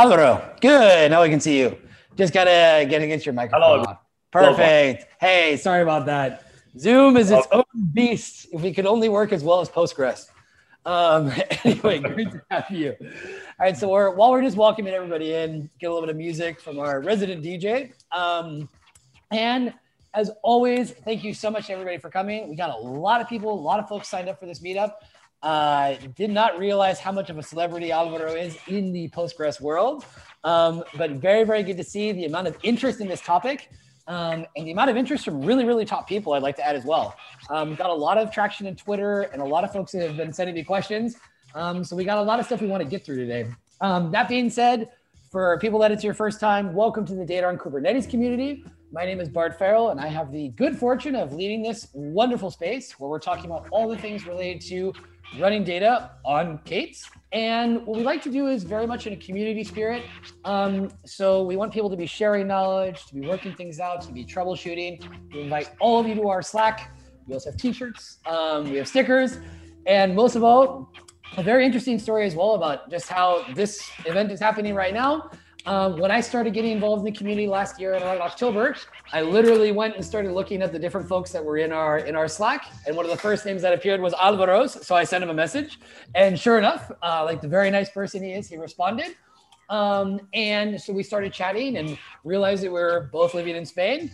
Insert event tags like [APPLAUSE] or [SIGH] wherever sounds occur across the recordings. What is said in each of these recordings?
Alvaro, good. Now we can see you. Just gotta get against your microphone. Hello. Perfect. Hey, sorry about that. Zoom is its own beast. If we could only work as well as Postgres. Um, [LAUGHS] anyway, great to have you. All right, so we're while we're just welcoming everybody in, get a little bit of music from our resident DJ. Um, and as always, thank you so much everybody for coming. We got a lot of people, a lot of folks signed up for this meetup. Uh, did not realize how much of a celebrity Alvaro is in the Postgres world, um, but very, very good to see the amount of interest in this topic. Um, and the amount of interest from really, really top people, I'd like to add as well. Um, got a lot of traction in Twitter, and a lot of folks have been sending me questions. Um, so we got a lot of stuff we want to get through today. Um, that being said, for people that it's your first time, welcome to the Data on Kubernetes community. My name is Bart Farrell, and I have the good fortune of leading this wonderful space where we're talking about all the things related to running data on K8s. And what we like to do is very much in a community spirit. Um, so we want people to be sharing knowledge, to be working things out, to be troubleshooting. We invite all of you to our Slack. We also have t-shirts, um, we have stickers, and most of all, a very interesting story as well about just how this event is happening right now. Um, when I started getting involved in the community last year in October, I literally went and started looking at the different folks that were in our in our Slack, and one of the first names that appeared was Alvaro's. So I sent him a message, and sure enough, uh, like the very nice person he is, he responded. Um, and so we started chatting and realized that we are both living in Spain.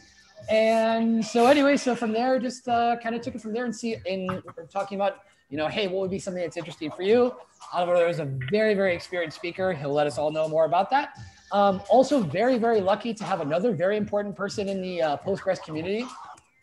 And so anyway, so from there, just uh, kind of took it from there and see in talking about you know, hey, what would be something that's interesting for you? Alvaro is a very, very experienced speaker. He'll let us all know more about that. Um, also, very, very lucky to have another very important person in the uh, Postgres community,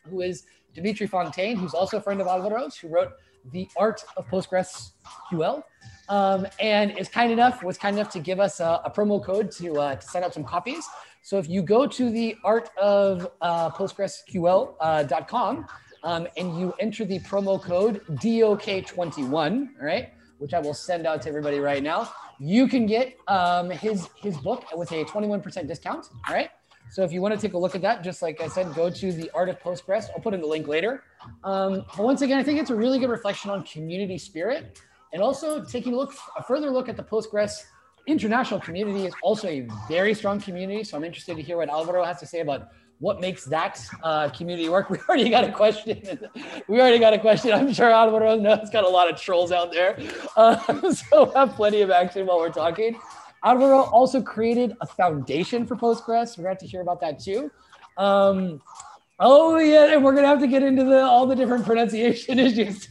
who is Dimitri Fontaine, who's also a friend of Alvaro's, who wrote The Art of Postgres QL, um, and is kind enough was kind enough to give us a, a promo code to uh, to set up some copies. So if you go to the art of uh, PostgresQL.com uh, um, and you enter the promo code DOK21, all right, which I will send out to everybody right now you can get um, his his book with a 21% discount. All right. So if you want to take a look at that, just like I said, go to the Art of Postgres. I'll put in the link later. Um, but once again, I think it's a really good reflection on community spirit, and also taking a look a further look at the Postgres international community is also a very strong community. So I'm interested to hear what Alvaro has to say about what makes that uh, community work? [LAUGHS] We already got a question. we already got a question. I'm sure Alvaro knows got a lot of trolls out there. [LAUGHS] Uh, so we'll have plenty of action while we're talking. Alvaro also created a foundation for Postgres. We're going to hear about that too. Um, oh yeah, and we're gonna have to get into the all the different pronunciation [LAUGHS] issues.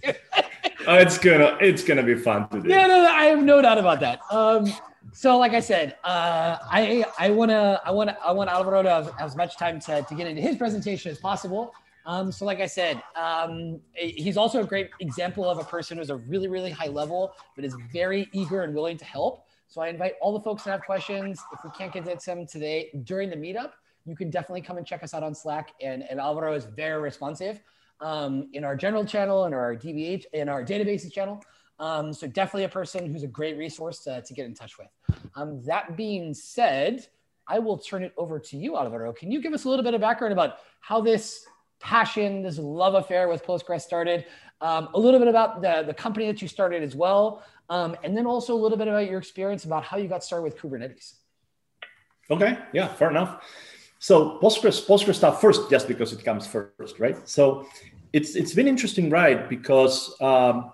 oh, it's gonna it's gonna be fun to do. Yeah, no, no, I have no doubt about that. Um, so like I said, uh, I I wanna I wanna I want Alvaro to have as much time to, to get into his presentation as possible. Um, so like I said, um, he's also a great example of a person who's a really really high level, but is very eager and willing to help. So I invite all the folks that have questions. If we can't get to them today during the meetup, you can definitely come and check us out on Slack. And, and Alvaro is very responsive um, in our general channel and our DBH in our databases channel. Um, so definitely a person who's a great resource to, to get in touch with. Um, that being said, I will turn it over to you, Alvaro. Can you give us a little bit of background about how this passion, this love affair with Postgres started, um, a little bit about the, the company that you started as well, um, and then also a little bit about your experience about how you got started with Kubernetes. Okay, yeah, fair enough. So Postgres, Postgres stuff first, just because it comes first, right? So it's it's been interesting, right? Because um,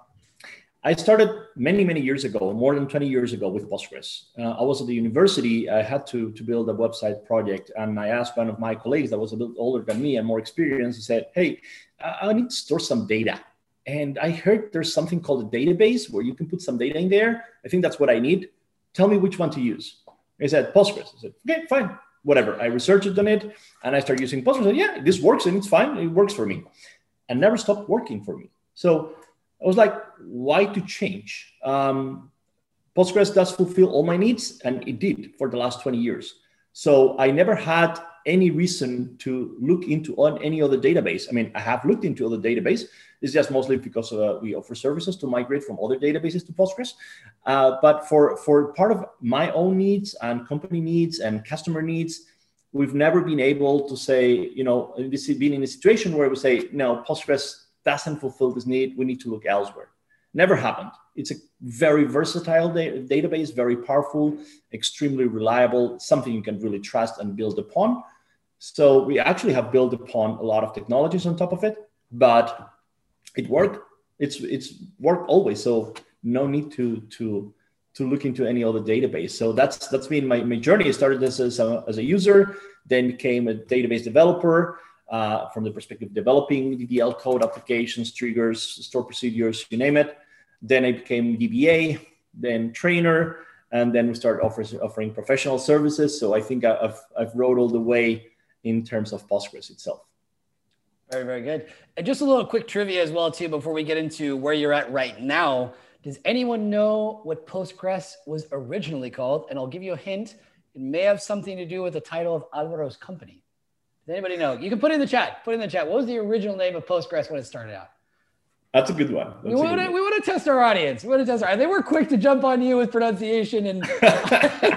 I started many, many years ago, more than 20 years ago with Postgres. Uh, I was at the university. I had to, to build a website project. And I asked one of my colleagues that was a bit older than me and more experienced, he said, Hey, I need to store some data. And I heard there's something called a database where you can put some data in there. I think that's what I need. Tell me which one to use. He said, Postgres. I said, Okay, fine, whatever. I researched it on it and I started using Postgres. I said, yeah, this works and it's fine. It works for me. And never stopped working for me. So I was like, why to change? Um, Postgres does fulfill all my needs, and it did for the last 20 years. So I never had any reason to look into on any other database. I mean, I have looked into other database. It's just mostly because uh, we offer services to migrate from other databases to Postgres. Uh, but for for part of my own needs and company needs and customer needs, we've never been able to say, you know, this has been in a situation where we say, no, Postgres doesn't fulfill this need, we need to look elsewhere. Never happened. It's a very versatile da- database, very powerful, extremely reliable, something you can really trust and build upon. So we actually have built upon a lot of technologies on top of it, but it worked. It's it's worked always. So no need to to to look into any other database. So that's that's been my, my journey. I started this as a, as a user, then became a database developer uh, from the perspective of developing DDL code applications, triggers, store procedures, you name it. Then I became DBA, then trainer, and then we started offers, offering professional services. So I think I've, I've rode all the way in terms of Postgres itself. Very, very good. And just a little quick trivia as well, too, before we get into where you're at right now. Does anyone know what Postgres was originally called? And I'll give you a hint. It may have something to do with the title of Alvaro's company. Does anybody know? You can put it in the chat. Put it in the chat. What was the original name of Postgres when it started out? That's a good one. we want to we want to test our audience. We want to test our. They were quick to jump on you with pronunciation and [LAUGHS] [LAUGHS]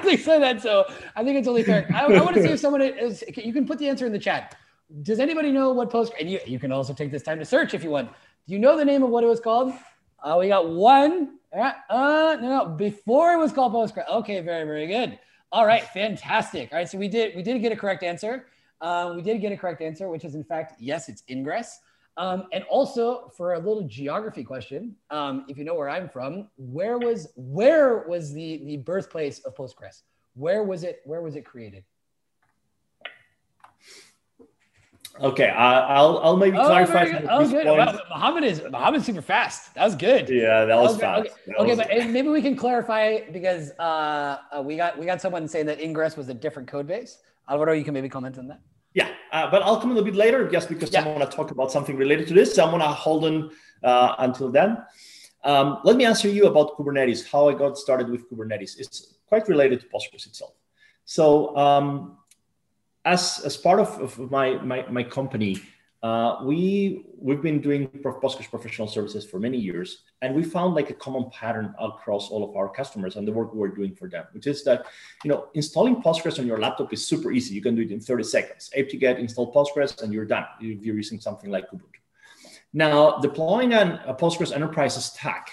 things like that. So I think it's only fair. I, I want to see if someone is. You can put the answer in the chat. Does anybody know what Postgres? And you you can also take this time to search if you want. Do you know the name of what it was called? Uh, we got one. Uh, no, no, before it was called Postgres. Okay, very very good. All right, fantastic. All right, so we did we did get a correct answer. Um, we did get a correct answer, which is in fact yes, it's Ingres. Um, and also for a little geography question, um, if you know where I'm from, where was where was the the birthplace of Postgres? Where was it? Where was it created? Okay, uh, I'll I'll maybe oh, clarify. Good. Oh, good. Wow, Muhammad is Muhammad's super fast. That was good. Yeah, that was, fast. Okay, okay was... but maybe we can clarify because uh, uh, we got we got someone saying that Ingres was a different code base. Alvaro, you can maybe comment on that. Yeah, uh, but I'll come a little bit later just because yeah. I want to talk about something related to this. So I'm going to hold on uh, until then. Um, let me answer you about Kubernetes, how I got started with Kubernetes. It's quite related to Postgres itself. So um, as, as part of, of my, my, my company, uh, we we've been doing Postgres professional services for many years, and we found like a common pattern across all of our customers and the work we're doing for them, which is that you know installing Postgres on your laptop is super easy. You can do it in 30 seconds. apt-get install Postgres, and you're done. If you're using something like Ubuntu. Now, deploying an, a Postgres enterprise stack,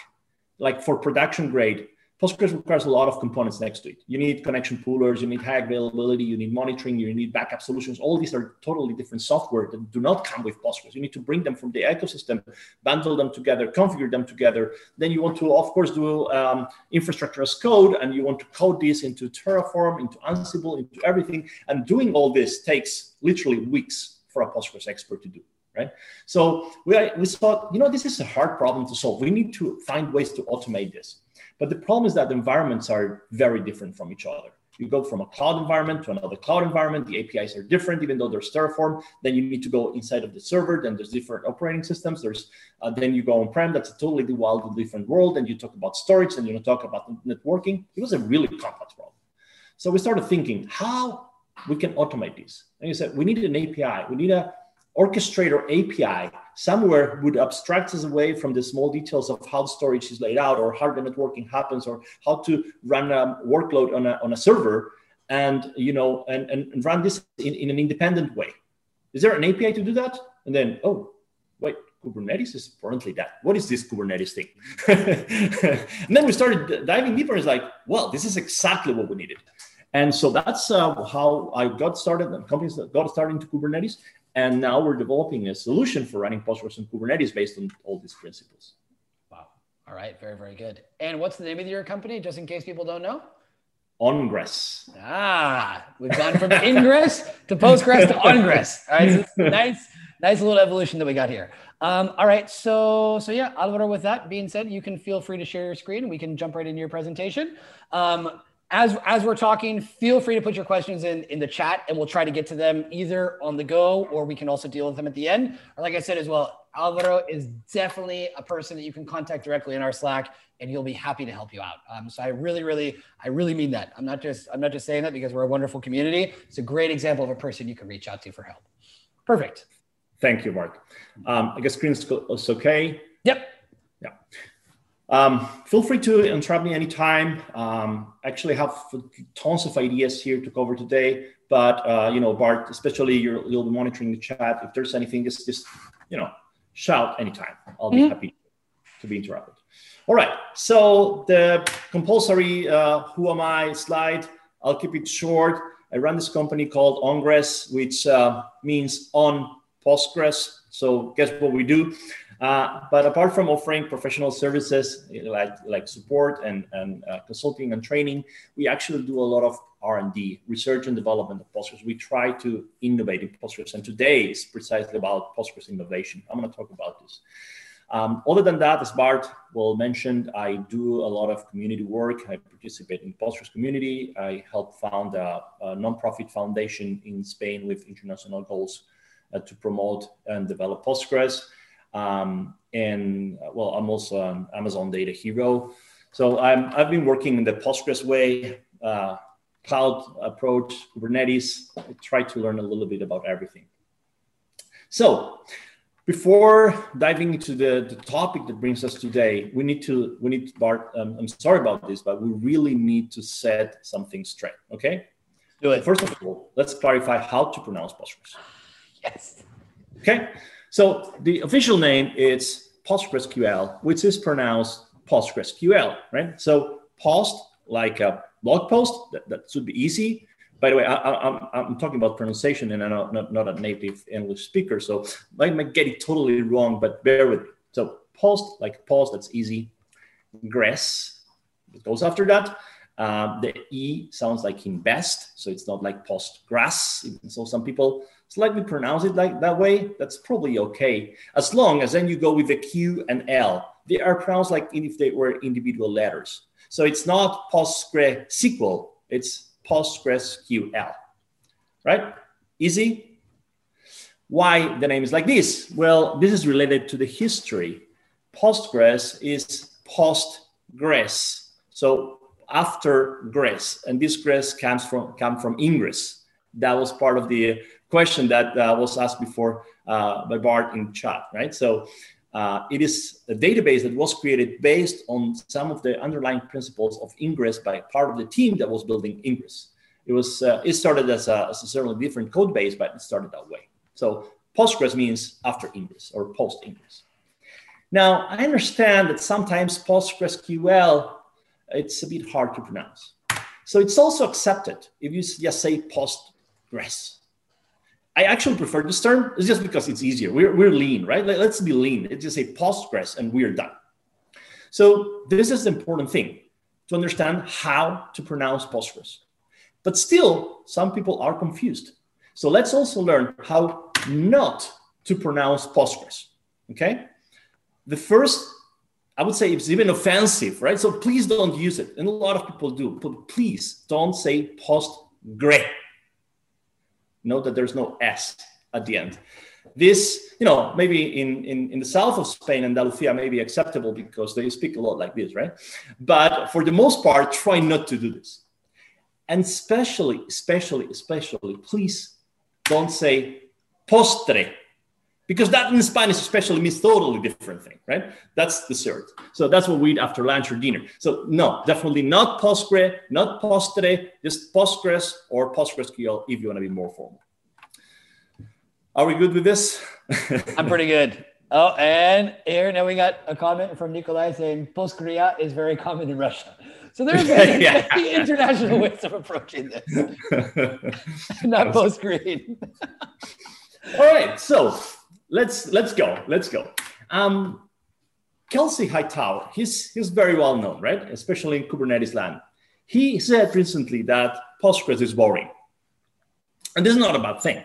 like for production grade, Postgres requires a lot of components next to it. You need connection poolers, you need high availability, you need monitoring, you need backup solutions. All these are totally different software that do not come with Postgres. You need to bring them from the ecosystem, bundle them together, configure them together. Then you want to, of course, do um, infrastructure as code, and you want to code this into Terraform, into Ansible, into everything. And doing all this takes literally weeks for a Postgres expert to do right? So we, we thought, you know, this is a hard problem to solve. We need to find ways to automate this. But the problem is that environments are very different from each other. You go from a cloud environment to another cloud environment. The APIs are different, even though there's Terraform. Then you need to go inside of the server. Then there's different operating systems. There's uh, then you go on-prem. That's a totally wild, different world. And you talk about storage, and you talk about networking. It was a really complex problem. So we started thinking how we can automate this. And you said we need an API. We need a orchestrator API somewhere would abstract us away from the small details of how storage is laid out or how the networking happens or how to run a workload on a, on a server and you know and, and run this in, in an independent way. Is there an api to do that? And then oh wait kubernetes is apparently that. What is this kubernetes thing? [LAUGHS] And then we started diving deeper. And it's like well this is exactly what we needed. And so that's uh, how I got started and companies that got started into Kubernetes. And now we're developing a solution for running Postgres and Kubernetes based on all these principles. Wow. All right. Very, very good. And what's the name of your company, just in case people don't know? Ongress. Ah, we've gone from Ingres to Postgres to Ongress. All right. So nice, nice little evolution that we got here. Um, all right. So, so yeah, Alvaro, with that being said, you can feel free to share your screen. We can jump right into your presentation. Um, as as we're talking, feel free to put your questions in in the chat, and we'll try to get to them either on the go or we can also deal with them at the end. Or like I said as well, Alvaro is definitely a person that you can contact directly in our Slack, and he'll be happy to help you out. Um, so I really, really, I really mean that. I'm not just I'm not just saying that because we're a wonderful community. It's a great example of a person you can reach out to for help. Perfect. Thank you, Mark. Um, I guess screen's is okay. Yep. Yeah. Um, feel free to interrupt me anytime. Um, actually, have tons of ideas here to cover today. But uh, you know, Bart, especially you will be monitoring the chat. If there's anything, just just you know, shout anytime. I'll be mm-hmm. happy to be interrupted. All right, so the compulsory uh, who am I slide, I'll keep it short. I run this company called Ongress, which uh, means on Postgres. So guess what we do? Uh, but apart from offering professional services like, like support and, and uh, consulting and training, we actually do a lot of R&D, research and development of Postgres. We try to innovate in Postgres. And today is precisely about Postgres innovation. I'm going to talk about this. Um, other than that, as Bart well mentioned, I do a lot of community work. I participate in Postgres community. I help found a, a nonprofit foundation in Spain with international goals uh, to promote and develop Postgres. Um, and uh, well, I'm also an Amazon data hero. So I'm, I've been working in the Postgres way, uh, cloud approach, Kubernetes. I try to learn a little bit about everything. So before diving into the, the topic that brings us today, we need to, we need to, Bart, um, I'm sorry about this, but we really need to set something straight, okay? Do it. First of all, let's clarify how to pronounce Postgres. Yes. Okay, so the official name is PostgreSQL, which is pronounced PostgreSQL, right? So post, like a blog post, that, that should be easy. By the way, I, am I'm, I'm talking about pronunciation and I'm not, not, not, a native English speaker, so I might get it totally wrong, but bear with me. So post, like pause, that's easy. Gress, it goes after that. Uh, the E sounds like in best, so it's not like postgrass. So some people slightly pronounce it like that way. That's probably okay, as long as then you go with the Q and L. They are pronounced like if they were individual letters. So it's not PostgreSQL, it's PostgreSQL, right? Easy. Why the name is like this? Well, this is related to the history. Postgres is postgres. So after Gres, and this Gres comes from come from Ingres. That was part of the question that uh, was asked before uh, by Bart in chat, right? So uh, it is a database that was created based on some of the underlying principles of Ingres by part of the team that was building Ingres. It was uh, it started as a, as a certainly different code base, but it started that way. So Postgres means after Ingres or post Ingres. Now I understand that sometimes PostgreSQL it's a bit hard to pronounce. So it's also accepted if you just say Postgres. I actually prefer this term. It's just because it's easier. We're, we're lean, right? Let's be lean. Let's just say Postgres and we're done. So this is the important thing to understand how to pronounce Postgres. But still, some people are confused. So let's also learn how not to pronounce Postgres. Okay. The first, I would say it's even offensive, right? So please don't use it. And a lot of people do, but please don't say Postgre Note that there's no S at the end. This, you know, maybe in, in, in the south of Spain, Andalusia may be acceptable because they speak a lot like this, right? But for the most part, try not to do this. And especially, especially, especially, please don't say postre because that in Spanish especially means totally different thing, right? That's dessert. So that's what we eat after lunch or dinner. So no, definitely not Postgre, not Postre, just Postgres or PostgreSQL if you want to be more formal. Are we good with this? [LAUGHS] I'm pretty good. Oh, and here now we got a comment from Nikolai saying Postgria is very common in Russia. So there's [LAUGHS] yeah. international [LAUGHS] ways of approaching this, not Postgre. All right, so let's let's go. Let's go. Um, Kelsey Hightower, he's he's very well known, right? Especially in Kubernetes land. He said recently that Postgres is boring, and this is not a bad thing.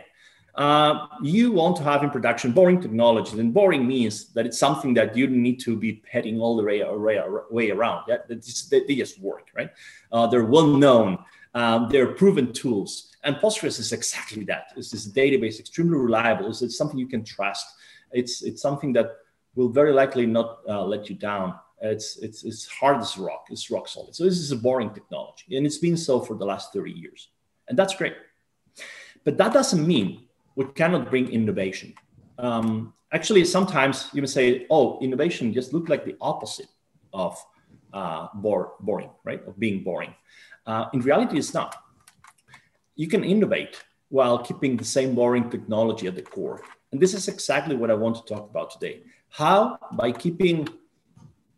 Uh, you want to have in production boring technologies, and boring means that it's something that you need to be heading all the way, way, way around. Yeah, they, they just work, right? Uh, they're well known. Um, they're proven tools. And Postgres is exactly that. It's this database, extremely reliable. It's, it's something you can trust. It's, it's something that will very likely not uh, let you down. It's, it's, it's hard as rock. It's rock solid. So this is a boring technology. And it's been so for the last 30 years. And that's great. But that doesn't mean we cannot bring innovation. Um, actually, sometimes you may say, oh, innovation just look like the opposite of uh, bore, boring, right? Of being boring. Uh, in reality, it's not you can innovate while keeping the same boring technology at the core. And this is exactly what I want to talk about today. How, by keeping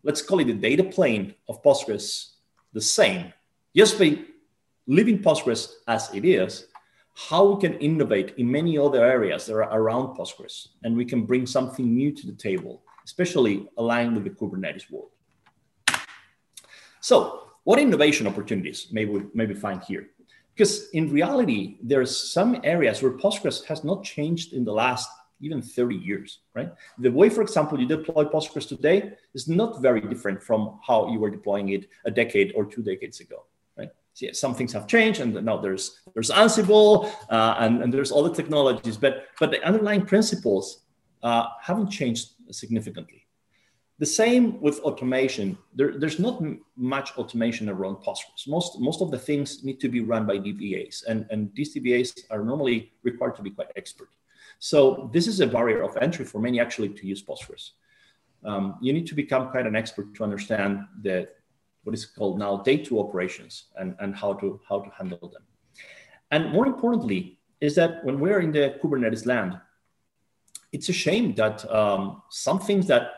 let's call it the data plane of Postgres the same, just by leaving Postgres as it is, how we can innovate in many other areas that are around Postgres, and we can bring something new to the table, especially aligned with the Kubernetes world. So, what innovation opportunities may we maybe find here? Because in reality, there's some areas where Postgres has not changed in the last even 30 years, right? The way, for example, you deploy Postgres today is not very different from how you were deploying it a decade or two decades ago, right? So yeah, some things have changed, and now there's there's Ansible uh, and, and there's all the technologies, but but the underlying principles uh, haven't changed significantly. The same with automation. There, there's not much automation around Postgres. Most, most of the things need to be run by DBAs, and, and these DBAs are normally required to be quite expert. So this is a barrier of entry for many actually to use Postgres. Um, you need to become quite an expert to understand the what is called now day two operations and, and how to how to handle them. And more importantly, is that when we're in the Kubernetes land, it's a shame that um, some things that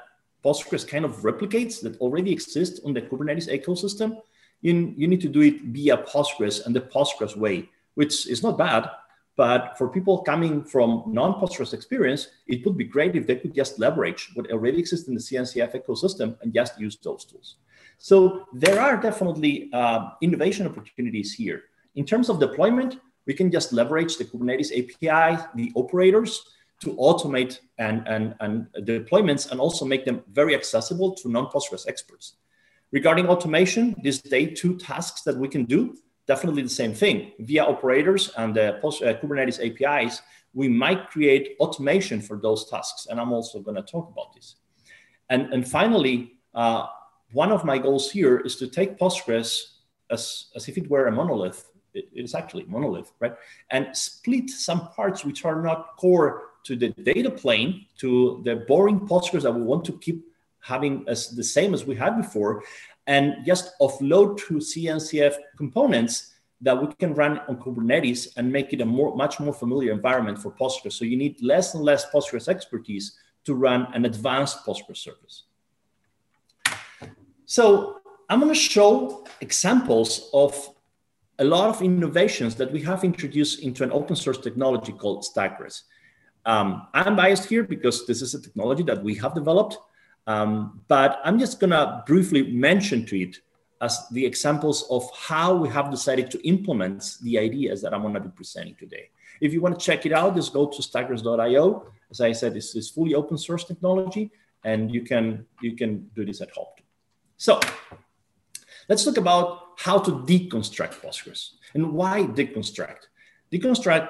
Postgres kind of replicates that already exist on the Kubernetes ecosystem, you, you need to do it via Postgres and the Postgres way, which is not bad. But for people coming from non-Postgres experience, it would be great if they could just leverage what already exists in the CNCF ecosystem and just use those tools. So there are definitely uh, innovation opportunities here. In terms of deployment, we can just leverage the Kubernetes API, the operators, to automate and, and, and deployments and also make them very accessible to non-Postgres experts. Regarding automation, these day two tasks that we can do, definitely the same thing. Via operators and the Post, uh, Kubernetes APIs, we might create automation for those tasks. And I'm also going to talk about this. And, and finally, uh, one of my goals here is to take Postgres as, as if it were a monolith. It is actually monolith, right? And split some parts which are not core to the data plane, to the boring Postgres that we want to keep having as the same as we had before, and just offload to CNCF components that we can run on Kubernetes and make it a more, much more familiar environment for Postgres. So you need less and less Postgres expertise to run an advanced Postgres service. So I'm going to show examples of a lot of innovations that we have introduced into an open source technology called StackGres. Um, I'm biased here because this is a technology that we have developed, um, but I'm just gonna briefly mention to it as the examples of how we have decided to implement the ideas that I'm gonna be presenting today. If you want to check it out, just go to stackgres.io. As I said, this is fully open source technology, and you can you can do this at home. So let's talk about how to deconstruct Postgres and why deconstruct. Deconstruct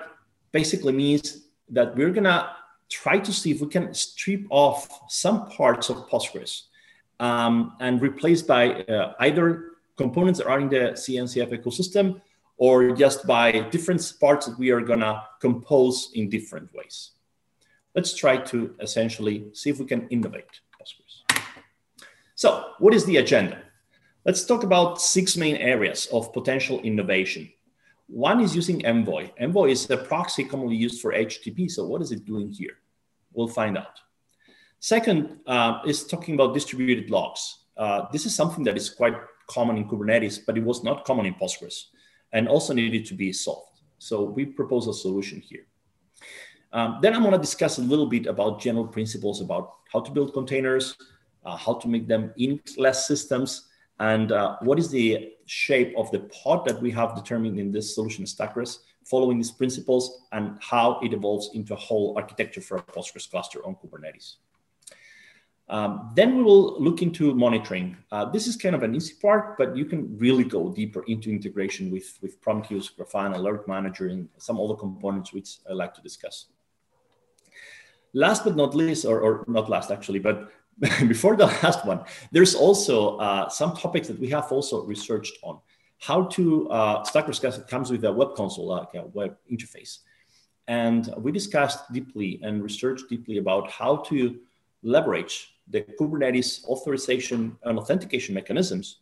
basically means that we're gonna try to see if we can strip off some parts of Postgres um, and replace by uh, either components that are in the CNCF ecosystem or just by different parts that we are gonna compose in different ways. Let's try to essentially see if we can innovate Postgres. So what is the agenda? Let's talk about six main areas of potential innovation. One is using Envoy. Envoy is a proxy commonly used for HTTP. So what is it doing here? We'll find out. Second uh, is talking about distributed logs. Uh, this is something that is quite common in Kubernetes, but it was not common in Postgres and also needed to be solved. So we propose a solution here. Um, then I'm going to discuss a little bit about general principles about how to build containers, uh, how to make them in less systems, and uh, what is the shape of the pod that we have determined in this solution StackGres, following these principles and how it evolves into a whole architecture for a Postgres cluster on Kubernetes. Um, then we will look into monitoring. Uh, this is kind of an easy part, but you can really go deeper into integration with, with Prometheus, Grafana, Alert Manager, and some other components which I like to discuss. Last but not least, or, or not last actually, but [LAUGHS] before the last one, there's also uh, some topics that we have also researched on. How to, uh, StackGres comes with a web console, like a web interface. And we discussed deeply and researched deeply about how to leverage the Kubernetes authorization and authentication mechanisms.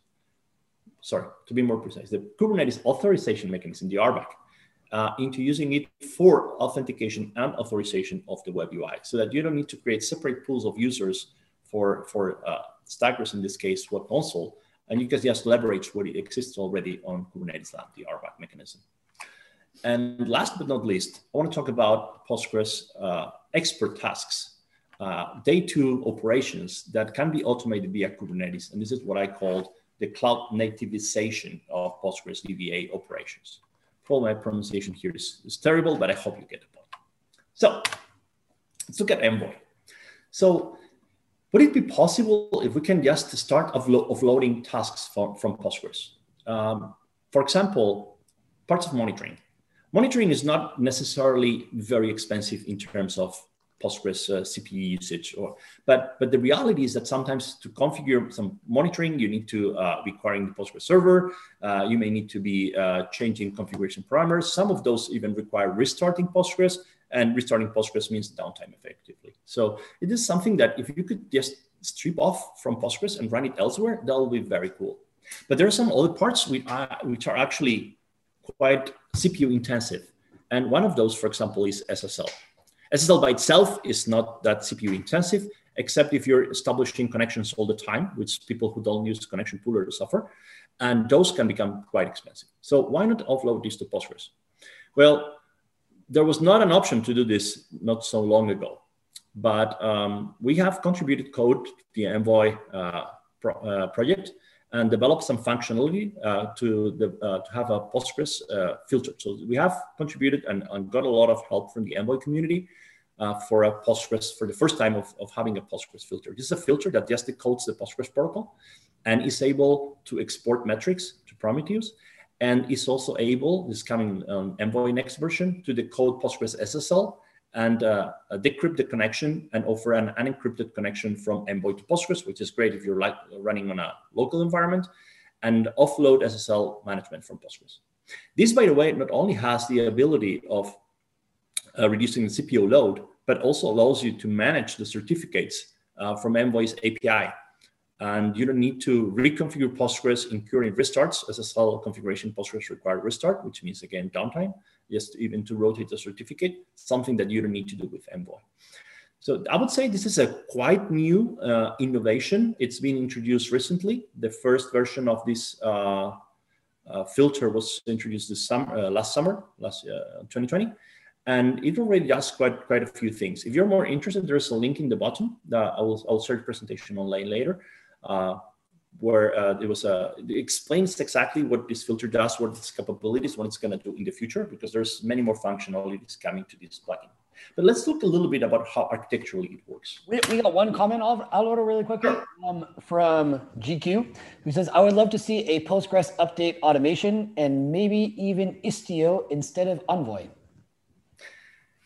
Sorry, to be more precise, the Kubernetes authorization mechanism, the RBAC, uh, into using it for authentication and authorization of the web UI so that you don't need to create separate pools of users for, for uh, StackGres in this case, Web Console, and you can just leverage what exists already on Kubernetes Lab, the RBAC mechanism. And last but not least, I want to talk about Postgres uh, expert tasks, uh, day two operations that can be automated via Kubernetes. And this is what I called the cloud nativization of Postgres DBA operations. Probably my pronunciation here is, is terrible, but I hope you get the point. So let's look at Envoy. So would it be possible if we can just start offlo- offloading tasks from, from Postgres? Um, for example, parts of monitoring. Monitoring is not necessarily very expensive in terms of Postgres uh, CPU usage, or but but the reality is that sometimes to configure some monitoring, you need to uh, be querying the Postgres server. Uh, you may need to be uh, changing configuration parameters. Some of those even require restarting Postgres, and restarting Postgres means downtime effectively. So it is something that if you could just strip off from Postgres and run it elsewhere, that will be very cool. But there are some other parts which uh, are, which are actually quite CPU intensive. And one of those, for example, is SSL. SSL by itself is not that CPU intensive, except if you're establishing connections all the time, which people who don't use connection pooler suffer. And those can become quite expensive. So why not offload these to Postgres? Well, there was not an option to do this not so long ago, but um, we have contributed code to the Envoy uh, pro, uh, project and developed some functionality uh, to, the, uh, to have a Postgres uh, filter. So we have contributed and, and, got a lot of help from the Envoy community for a Postgres, for the first time of, of having a Postgres filter. This is a filter that just decodes the Postgres protocol and is able to export metrics to Prometheus and is also able, this is coming on Envoy next version, to decode Postgres SSL and uh, decrypt the connection and offer an unencrypted connection from Envoy to Postgres, which is great if you're like running on a local environment, and offload SSL management from Postgres. This, by the way, not only has the ability of uh, reducing the CPU load, but also allows you to manage the certificates uh, from Envoy's API. And you don't need to reconfigure Postgres, incurring restarts. SSL configuration Postgres require restart, which means again downtime just even to rotate the certificate, something that you don't need to do with Envoy. So I would say this is a quite new uh, innovation. It's been introduced recently. The first version of this uh, uh, filter was introduced this summer, uh, last summer, last 2020, uh, and it already does quite quite a few things. If you're more interested, there's a link in the bottom. That I will I'll share the presentation online later. Uh, where uh, it was a it explains exactly what this filter does, what its capabilities, what it's going to do in the future, because there's many more functionalities coming to this plugin. But let's look a little bit about how architecturally it works. We, we got one comment, Alvaro, really quickly um, from GQ, who says, I would love to see a Postgres update automation and maybe even Istio instead of Envoy.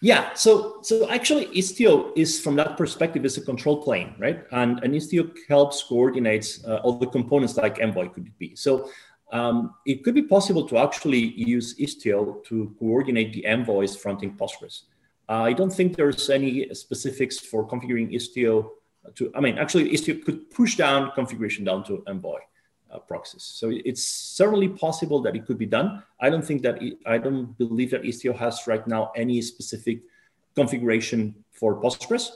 Yeah, so so actually Istio is from that perspective is a control plane, right? And, and Istio helps coordinates uh, all the components like Envoy could be. So um, it could be possible to actually use Istio to coordinate the envoys fronting Postgres. Uh, I don't think there's any specifics for configuring Istio to, I mean, actually Istio could push down configuration down to Envoy uh, proxies. So it's certainly possible that it could be done. I don't think that, it, I don't believe that Istio has right now any specific configuration for Postgres,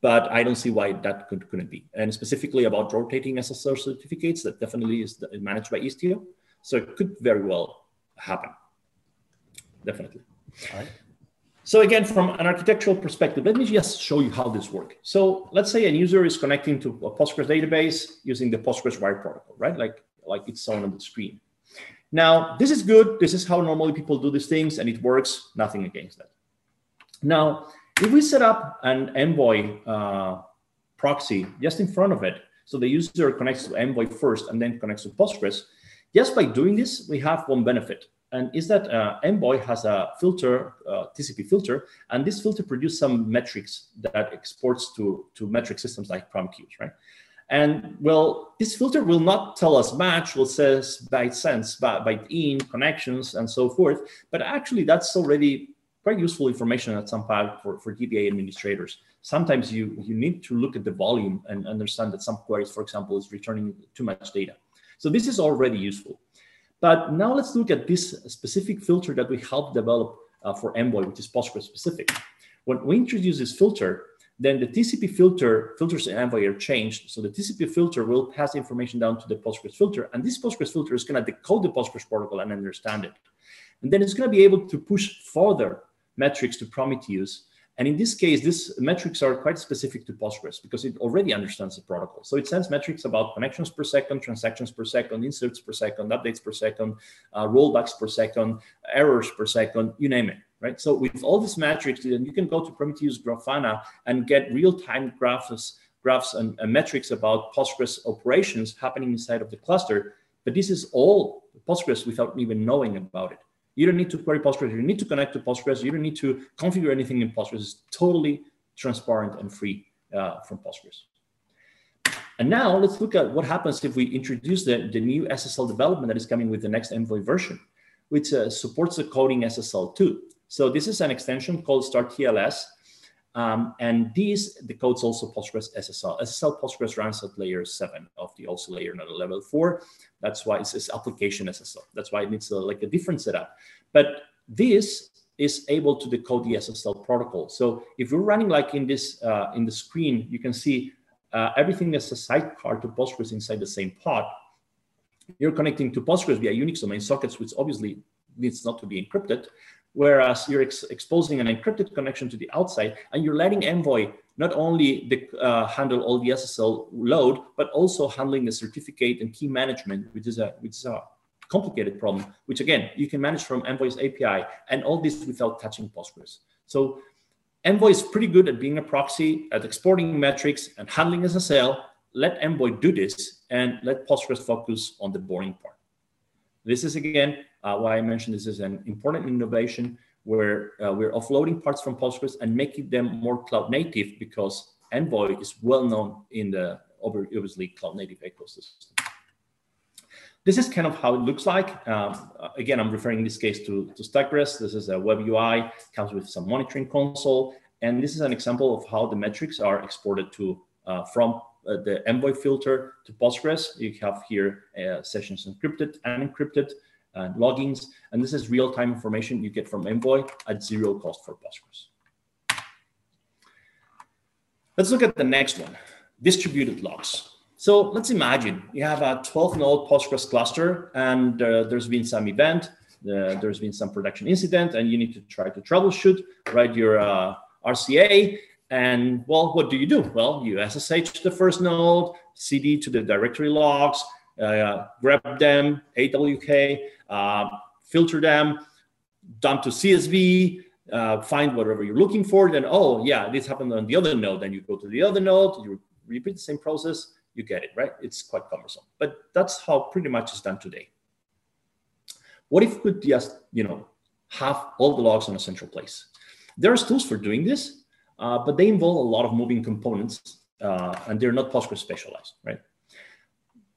but I don't see why that could, couldn't be. And specifically about rotating SSL certificates, that definitely is managed by Istio. So it could very well happen. Definitely. All right. So again, from an architectural perspective, let me just show you how this works. So let's say a user is connecting to a Postgres database using the Postgres wire protocol, right? Like, like it's shown on the screen. Now, this is good. This is how normally people do these things, and it works. Nothing against that. Now, if we set up an Envoy uh, proxy just in front of it, so the user connects to Envoy first and then connects to Postgres, just by doing this, we have one benefit and is that uh, Envoy has a filter, uh, TCP filter, and this filter produces some metrics that exports to, to metric systems like Prometheus, right? And well, this filter will not tell us match, will says byte sense, byte in, connections, and so forth. But actually, that's already quite useful information at some point for, for DBA administrators. Sometimes you, you need to look at the volume and understand that some queries, for example, is returning too much data. So this is already useful. But now let's look at this specific filter that we helped develop uh, for Envoy, which is Postgres specific. When we introduce this filter, then the TCP filter filters in Envoy are changed. So the TCP filter will pass information down to the Postgres filter, and this Postgres filter is going to decode the Postgres protocol and understand it. And then it's going to be able to push further metrics to Prometheus. And in this case, these metrics are quite specific to Postgres because it already understands the protocol. So it sends metrics about connections per second, transactions per second, inserts per second, updates per second, uh, rollbacks per second, errors per second, you name it right? So with all these metrics, then you can go to Prometheus Grafana and get real-time graphs, graphs and, and metrics about Postgres operations happening inside of the cluster. But this is all Postgres without even knowing about it. You don't need to query Postgres. You need to connect to Postgres. You don't need to configure anything in Postgres. It's totally transparent and free uh, from Postgres. And now let's look at what happens if we introduce the, the new SSL development that is coming with the next Envoy version, which uh, supports the coding SSL too. So this is an extension called Start TLS. Um, and these, the code's also Postgres SSL. SSL Postgres runs at layer seven of the OSI layer, not level four. That's why it's, it's application SSL. That's why it needs a, like a different setup. But this is able to decode the SSL protocol. So if you're running like in this uh, in the screen, you can see uh, everything that's a sidecar to Postgres inside the same pod. You're connecting to Postgres via Unix domain sockets, which obviously needs not to be encrypted whereas you're ex exposing an encrypted connection to the outside and you're letting Envoy not only the, uh, handle all the SSL load, but also handling the certificate and key management, which is a, which is a complicated problem, which again, you can manage from Envoy's API and all this without touching Postgres. So Envoy is pretty good at being a proxy, at exporting metrics and handling SSL. Let Envoy do this and let Postgres focus on the boring part. This is again uh, why I mentioned this is an important innovation where uh, we're offloading parts from Postgres and making them more cloud native because Envoy is well known in the obviously cloud native ecosystem. This is kind of how it looks like. Um, again, I'm referring in this case to, to. This is a web UI, comes with some monitoring console. And this is an example of how the metrics are exported to uh, from uh, the Envoy filter to Postgres. You have here uh, sessions encrypted and encrypted and loggings. And this is real-time information you get from Envoy at zero cost for Postgres. Let's look at the next one, distributed logs. So let's imagine you have a 12 node Postgres cluster and uh, there's been some event, uh, there's been some production incident and you need to try to troubleshoot, write your uh, RCA. And well, what do you do? Well, you SSH the first node, CD to the directory logs, uh, grab them, AWK, uh, filter them, dump to CSV, uh, find whatever you're looking for. Then, oh, yeah, this happened on the other node. Then you go to the other node, you repeat the same process, you get it, right? It's quite cumbersome. But that's how pretty much is done today. What if we could just, you know, have all the logs on a central place? There's tools for doing this, uh, but they involve a lot of moving components uh, and they're not Postgres specialized, right?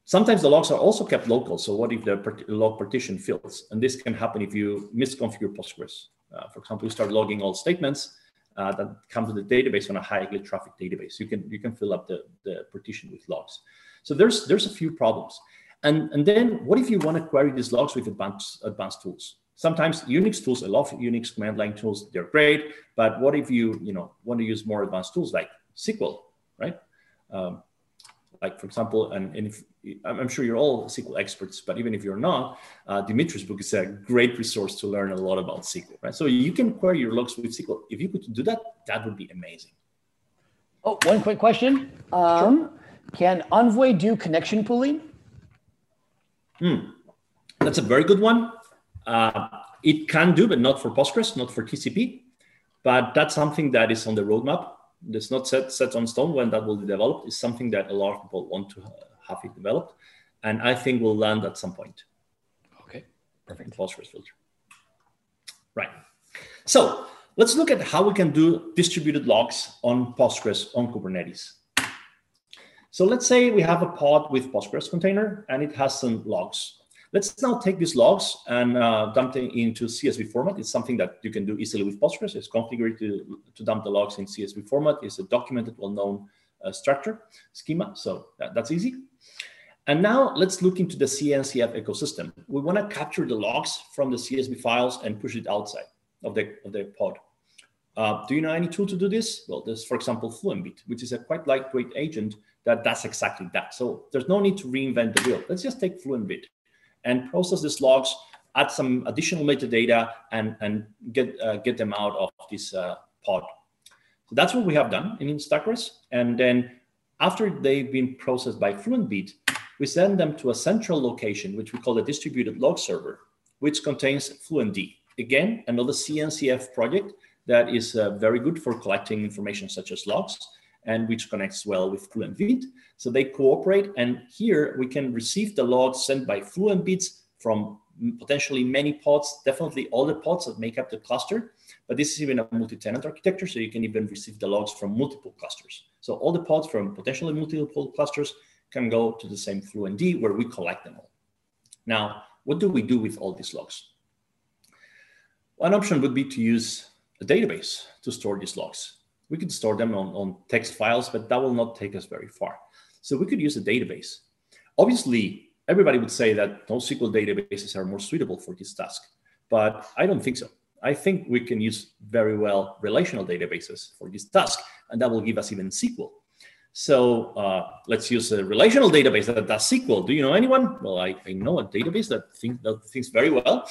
Sometimes the logs are also kept local. So what if the log partition fills? And this can happen if you misconfigure Postgres. Uh, for example, you start logging all statements uh, that come to the database on a highly traffic database. You can you can fill up the, the partition with logs. So there's there's a few problems. And, and then what if you want to query these logs with advanced advanced tools? Sometimes Unix tools, I love Unix command line tools, they're great. But what if you you know want to use more advanced tools like SQL, right? Um, like for example, and, and if I'm sure you're all SQL experts, but even if you're not, uh, Dimitri's book is a great resource to learn a lot about SQL, right? So you can query your logs with SQL. If you could do that, that would be amazing. Oh, one quick question. Um, sure. Can Envoy do connection pooling? Hmm. That's a very good one. Uh, it can do, but not for Postgres, not for TCP. But that's something that is on the roadmap it's not set set on stone when that will be developed. It's something that a lot of people want to have it developed, and I think we'll land at some point. Okay, perfect. Phosphorus filter. Right. So let's look at how we can do distributed logs on Postgres on Kubernetes. So let's say we have a pod with Postgres container and it has some logs. Let's now take these logs and uh, dump them into CSV format. It's something that you can do easily with Postgres. It's configured to, to dump the logs in CSV format. It's a documented, well-known uh, structure schema. So that, that's easy. And now let's look into the CNCF ecosystem. We want to capture the logs from the CSV files and push it outside of the, of the pod. Uh, do you know any tool to do this? Well, there's, for example, Fluent Bit, which is a quite lightweight agent that does exactly that. So there's no need to reinvent the wheel. Let's just take Fluent Bit and process these logs, add some additional metadata, and, and get, uh, get them out of this uh, pod. So that's what we have done in Instacrest. And then after they've been processed by Fluent Bit, we send them to a central location, which we call a distributed log server, which contains FluentD. Again, another CNCF project that is uh, very good for collecting information such as logs and which connects well with Fluent Bit. So they cooperate. And here we can receive the logs sent by Fluent Bits from potentially many pods, definitely all the pods that make up the cluster. But this is even a multi-tenant architecture, so you can even receive the logs from multiple clusters. So all the pods from potentially multiple clusters can go to the same FluentD where we collect them all. Now, what do we do with all these logs? One option would be to use a database to store these logs. We could store them on, on text files, but that will not take us very far. So we could use a database. Obviously, everybody would say that NoSQL databases are more suitable for this task, but I don't think so. I think we can use very well relational databases for this task, and that will give us even SQL. So uh, let's use a relational database that does SQL. Do you know anyone? Well, I, I know a database that, that thinks very well.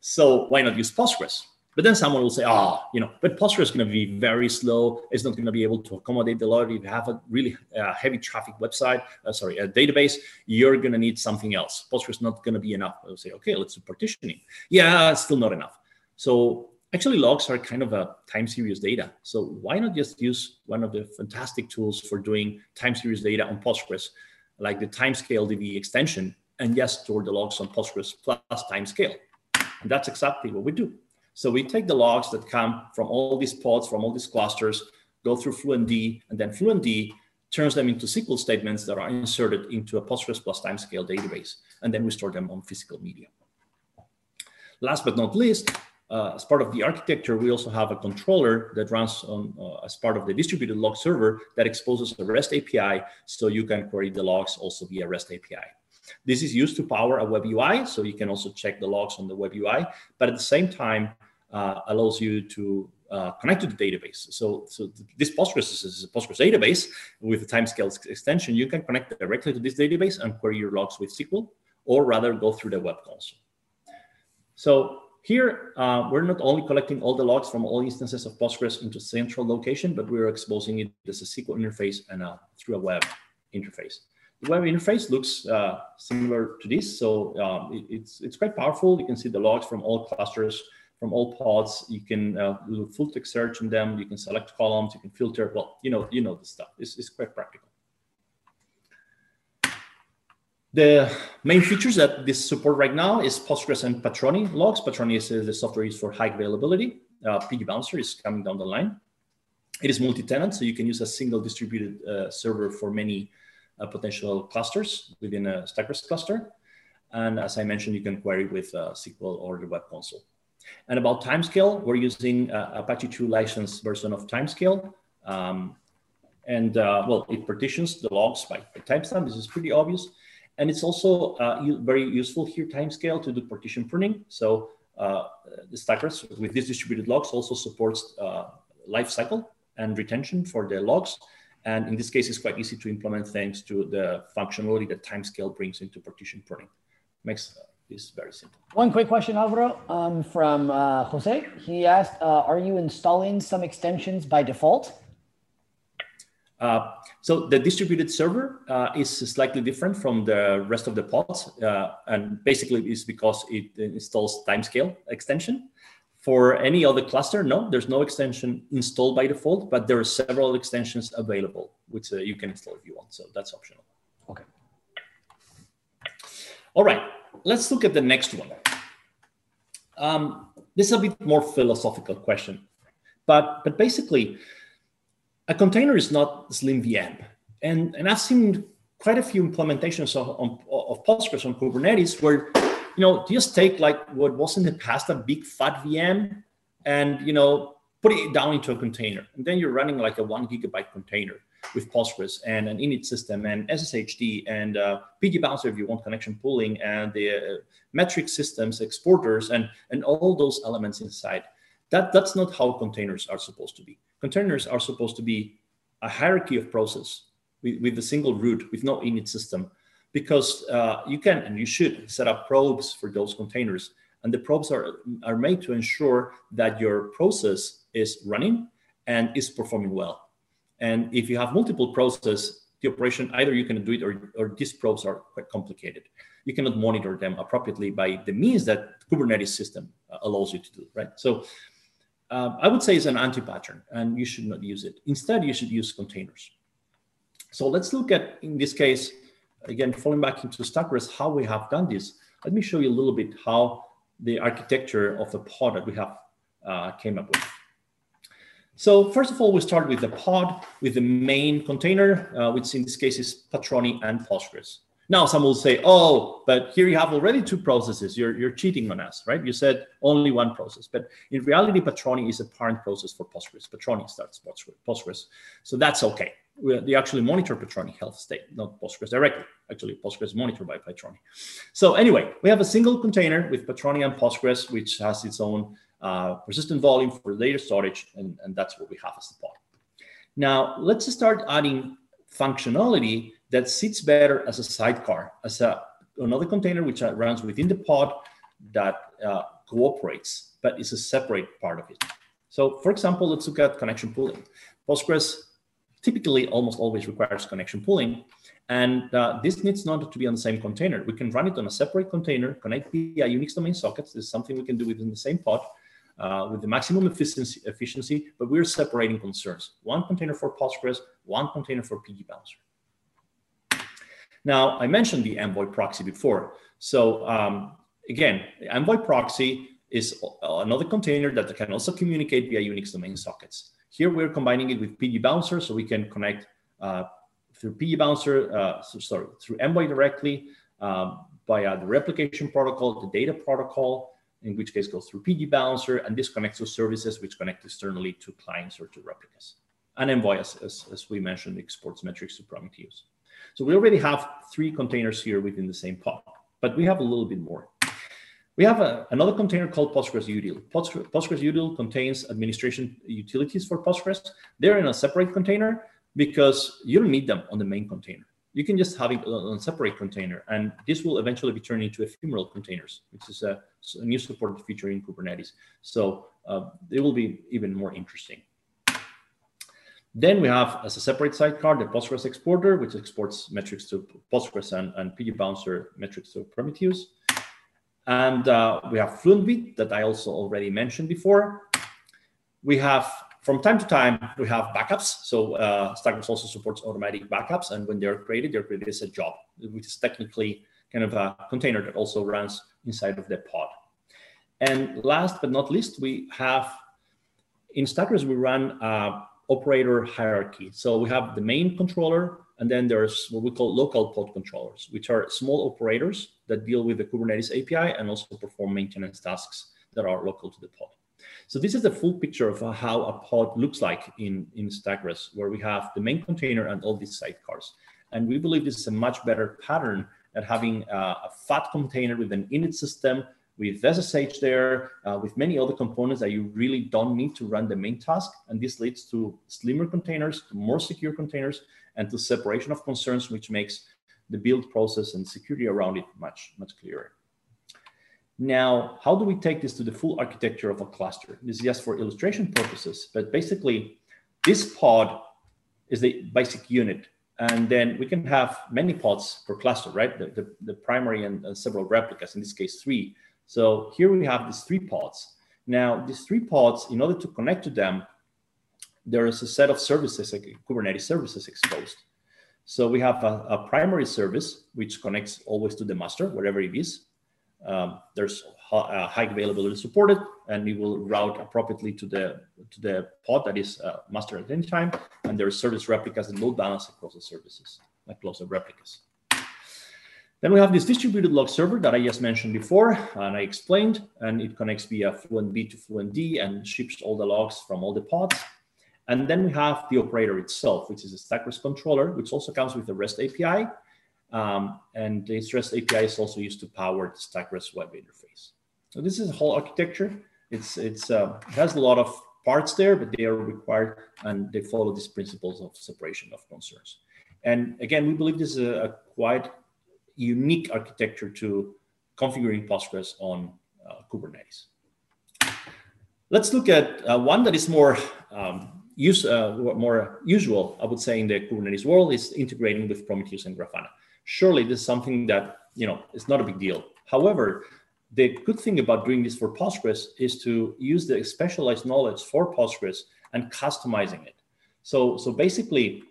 So why not use Postgres? But then someone will say, oh, you know, but Postgres is going to be very slow. It's not going to be able to accommodate the lot. If you have a really uh, heavy traffic website, uh, sorry, a database, you're going to need something else. Postgres is not going to be enough. I'll say, okay, let's do partitioning. Yeah, still not enough. So actually logs are kind of a time series data. So why not just use one of the fantastic tools for doing time series data on Postgres, like the timescale DB extension, and just store the logs on Postgres plus timescale. And that's exactly what we do. So we take the logs that come from all these pods, from all these clusters, go through FluentD, and then FluentD turns them into SQL statements that are inserted into a Postgres plus timescale database. And then we store them on physical media. Last but not least, uh, as part of the architecture, we also have a controller that runs on uh, as part of the distributed log server that exposes a REST API, so you can query the logs also via REST API. This is used to power a web UI, so you can also check the logs on the web UI, but at the same time allows you to uh, connect to the database. So, so this Postgres is a Postgres database with a timescale extension. You can connect directly to this database and query your logs with SQL, or rather go through the web console. So here, uh, we're not only collecting all the logs from all instances of Postgres into central location, but we're exposing it as a SQL interface and uh, through a web interface. The web interface looks uh, similar to this, so um, it, it's it's quite powerful. You can see the logs from all clusters, from all pods. You can uh, do full text search in them. You can select columns. You can filter. Well, you know you know the stuff. It's, it's quite practical. The main features that this support right now is Postgres and Patroni logs. Patroni is the software used for high availability. Uh, PG Bouncer is coming down the line. It is multi-tenant, so you can use a single distributed uh, server for many uh, potential clusters within a StackGres cluster. And as I mentioned, you can query with uh, SQL or the web console. And about timescale, we're using uh, Apache 2 licensed version of timescale. Um, and uh, well, it partitions the logs by, by timestamp. This is pretty obvious. And it's also uh, very useful here, timescale, to do partition pruning. So uh, the StackGres with these distributed logs also supports uh, life cycle and retention for the logs. And in this case, it's quite easy to implement thanks to the functionality that timescale brings into partition pruning. Makes this very simple. One quick question, Alvaro, um, from uh, Jose. He asked, uh, are you installing some extensions by default? Uh, so the distributed server uh, is slightly different from the rest of the pods, uh, and basically is because it installs timescale extension. For any other cluster, no, there's no extension installed by default, but there are several extensions available, which uh, you can install if you want. So that's optional. Okay. All right, let's look at the next one. Um, this is a bit more philosophical question, but but basically a container is not Slim VM. And, and I've seen quite a few implementations of, of Postgres on Kubernetes where, you know, just take like what was in the past a big fat VM and, you know, put it down into a container. And then you're running like a one gigabyte container with Postgres and an init system and SSHD and uh, PG Bouncer if you want connection pooling and the uh, metric systems, exporters, and, and all those elements inside. That, that's not how containers are supposed to be. Containers are supposed to be a hierarchy of process with, with a single root, with no init system, because uh, you can and you should set up probes for those containers. And the probes are, are made to ensure that your process is running and is performing well. And if you have multiple processes, the operation, either you can do it or, or these probes are quite complicated. You cannot monitor them appropriately by the means that Kubernetes system uh, allows you to do, right? So uh, I would say it's an anti-pattern and you should not use it. Instead, you should use containers. So let's look at, in this case, again, falling back into StackGres, how we have done this. Let me show you a little bit how the architecture of the pod that we have uh, came up with. So first of all, we start with the pod, with the main container, uh, which in this case is Patroni and Postgres. Now, some will say, oh, but here you have already two processes. You're, you're cheating on us, right? You said only one process. But in reality, Patroni is a parent process for Postgres. Patroni starts Postgres. So that's okay. They actually monitor Patroni health state, not Postgres directly. Actually, Postgres monitored by Patroni. So anyway, we have a single container with Patroni and Postgres, which has its own uh, persistent volume for data storage, and, and that's what we have as the pod. Now, let's start adding functionality that sits better as a sidecar, as a, another container which runs within the pod that uh, cooperates, but is a separate part of it. So for example, let's look at connection pooling. Postgres typically almost always requires connection pooling. And uh, this needs not to be on the same container. We can run it on a separate container, connect via Unix domain sockets. This is something we can do within the same pod uh, with the maximum efficiency, efficiency, but we're separating concerns. One container for Postgres, one container for PG Bouncer. Now, I mentioned the Envoy proxy before. So um, again, Envoy proxy is another container that can also communicate via Unix domain sockets. Here we're combining it with PG Bouncer so we can connect uh, through PG Bouncer, uh, so, sorry, through Envoy directly um, via the replication protocol, the data protocol, in which case goes through PG Bouncer, and this connects to services which connect externally to clients or to replicas. And Envoy, as, as, as we mentioned, exports metrics to Prometheus. So we already have three containers here within the same pod, but we have a little bit more. We have a, another container called Postgres util. Postgres, Postgres util contains administration utilities for Postgres. They're in a separate container because you don't need them on the main container. You can just have it on a separate container, and this will eventually be turned into ephemeral containers, which is a, a new supported feature in Kubernetes. So uh, it will be even more interesting. Then we have as a separate sidecar the Postgres exporter, which exports metrics to Postgres and, and PG Bouncer metrics to Prometheus. And uh, we have Fluent Bit that I also already mentioned before. We have, from time to time, we have backups. So uh, StackGres also supports automatic backups. And when they're created, they're created as a job, which is technically kind of a container that also runs inside of the pod. And last but not least, we have in StackGres, we run uh, operator hierarchy. So we have the main controller, and then there's what we call local pod controllers, which are small operators that deal with the Kubernetes API and also perform maintenance tasks that are local to the pod. So this is the full picture of how a pod looks like in, in StackGres, where we have the main container and all these sidecars. And we believe this is a much better pattern than having a, a fat container with an init system with SSH there, uh, with many other components that you really don't need to run the main task. And this leads to slimmer containers, to more secure containers, and to separation of concerns, which makes the build process and security around it much, much clearer. Now, how do we take this to the full architecture of a cluster? This is just for illustration purposes, but basically this pod is the basic unit. And then we can have many pods per cluster, right? The, the, the primary and, and several replicas, in this case, three. So here we have these three pods. Now, these three pods, in order to connect to them, there is a set of services, like Kubernetes services exposed. So we have a, a primary service, which connects always to the master, wherever it is. Um, there's uh, high availability supported, and we will route appropriately to the to the pod that is uh, master at any time. And there are service replicas and load balance across the services, like lots of replicas. Then we have this distributed log server that I just mentioned before, and I explained, and it connects via Fluent Bit to FluentD and ships all the logs from all the pods. And then we have the operator itself, which is a StackGres controller, which also comes with a REST API. Um, and the REST API is also used to power the StackGres web interface. So this is a whole architecture. It's it's uh, it has a lot of parts there, but they are required and they follow these principles of separation of concerns. And again, we believe this is a, a quite unique architecture to configuring Postgres on uh, Kubernetes. Let's look at uh, one that is more um, use, uh, more usual, I would say, in the Kubernetes world is integrating with Prometheus and Grafana. Surely this is something that you know is not a big deal. However, the good thing about doing this for Postgres is to use the specialized knowledge for Postgres and customizing it. So, so basically,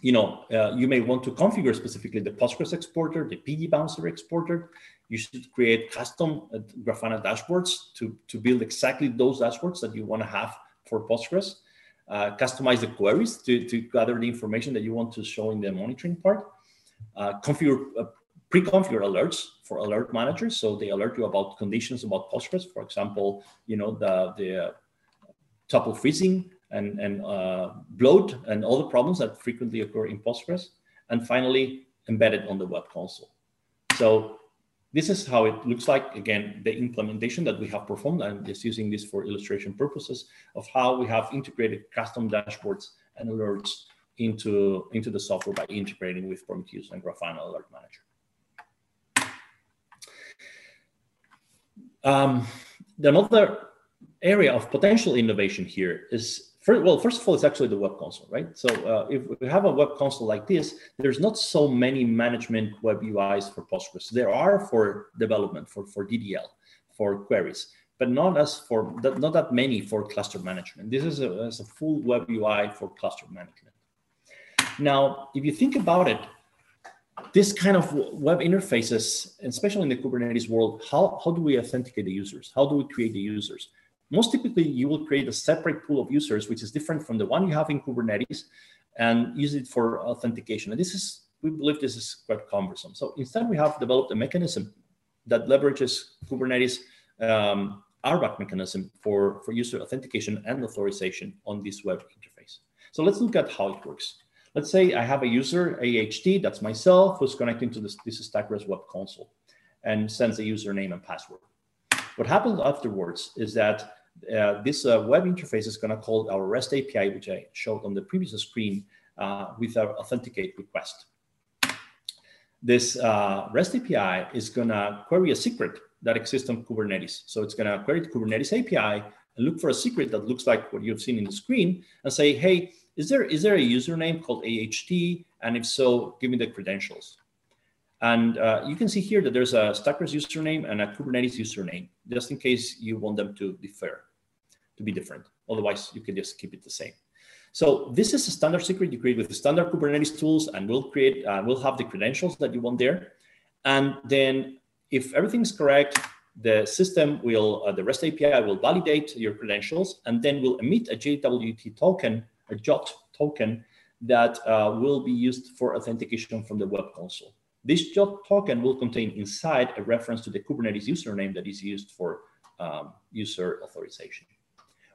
you know, uh, you may want to configure specifically the Postgres exporter, the PG bouncer exporter. You should create custom uh, Grafana dashboards to, to build exactly those dashboards that you want to have for Postgres. Uh, customize the queries to, to gather the information that you want to show in the monitoring part. Uh, configure uh, pre-configure alerts for alert managers, so they alert you about conditions about Postgres. For example, you know the the uh, tuple freezing and, and uh, bloat and all the problems that frequently occur in Postgres. And finally, embedded on the web console. So this is how it looks like. Again, the implementation that we have performed. I'm just using this for illustration purposes of how we have integrated custom dashboards and alerts into, into the software by integrating with Prometheus and Grafana Alert Manager. Um, another area of potential innovation here is well, first of all, it's actually the web console, right? So uh, if we have a web console like this, there's not so many management web UIs for Postgres. There are for development, for, for DDL, for queries, but not as for not that many for cluster management. This is a, a full web UI for cluster management. Now, if you think about it, this kind of web interfaces, especially in the Kubernetes world, how, how do we authenticate the users? How do we create the users? most typically you will create a separate pool of users, which is different from the one you have in Kubernetes and use it for authentication. And this is, we believe this is quite cumbersome. So instead we have developed a mechanism that leverages Kubernetes um, RBAC mechanism for, for user authentication and authorization on this web interface. So let's look at how it works. Let's say I have a user, AHT, that's myself, who's connecting to this, this StackGres web console and sends a username and password. What happens afterwards is that uh, this uh, web interface is going to call our REST API, which I showed on the previous screen, uh, with our authenticate request. This uh, REST API is going to query a secret that exists on Kubernetes. So it's going to query the Kubernetes API and look for a secret that looks like what you've seen in the screen and say, hey, is there, is there a username called AHT? And if so, give me the credentials. And uh, you can see here that there's a StackGres username and a Kubernetes username, just in case you want them to differ to be different. Otherwise, you can just keep it the same. So this is a standard secret you create with the standard Kubernetes tools, and we'll create, uh, we'll have the credentials that you want there. And then if everything's correct, the system will, uh, the REST API will validate your credentials, and then will emit a JWT token, a JOT token, that uh, will be used for authentication from the web console. This JOT token will contain inside a reference to the Kubernetes username that is used for um, user authorization.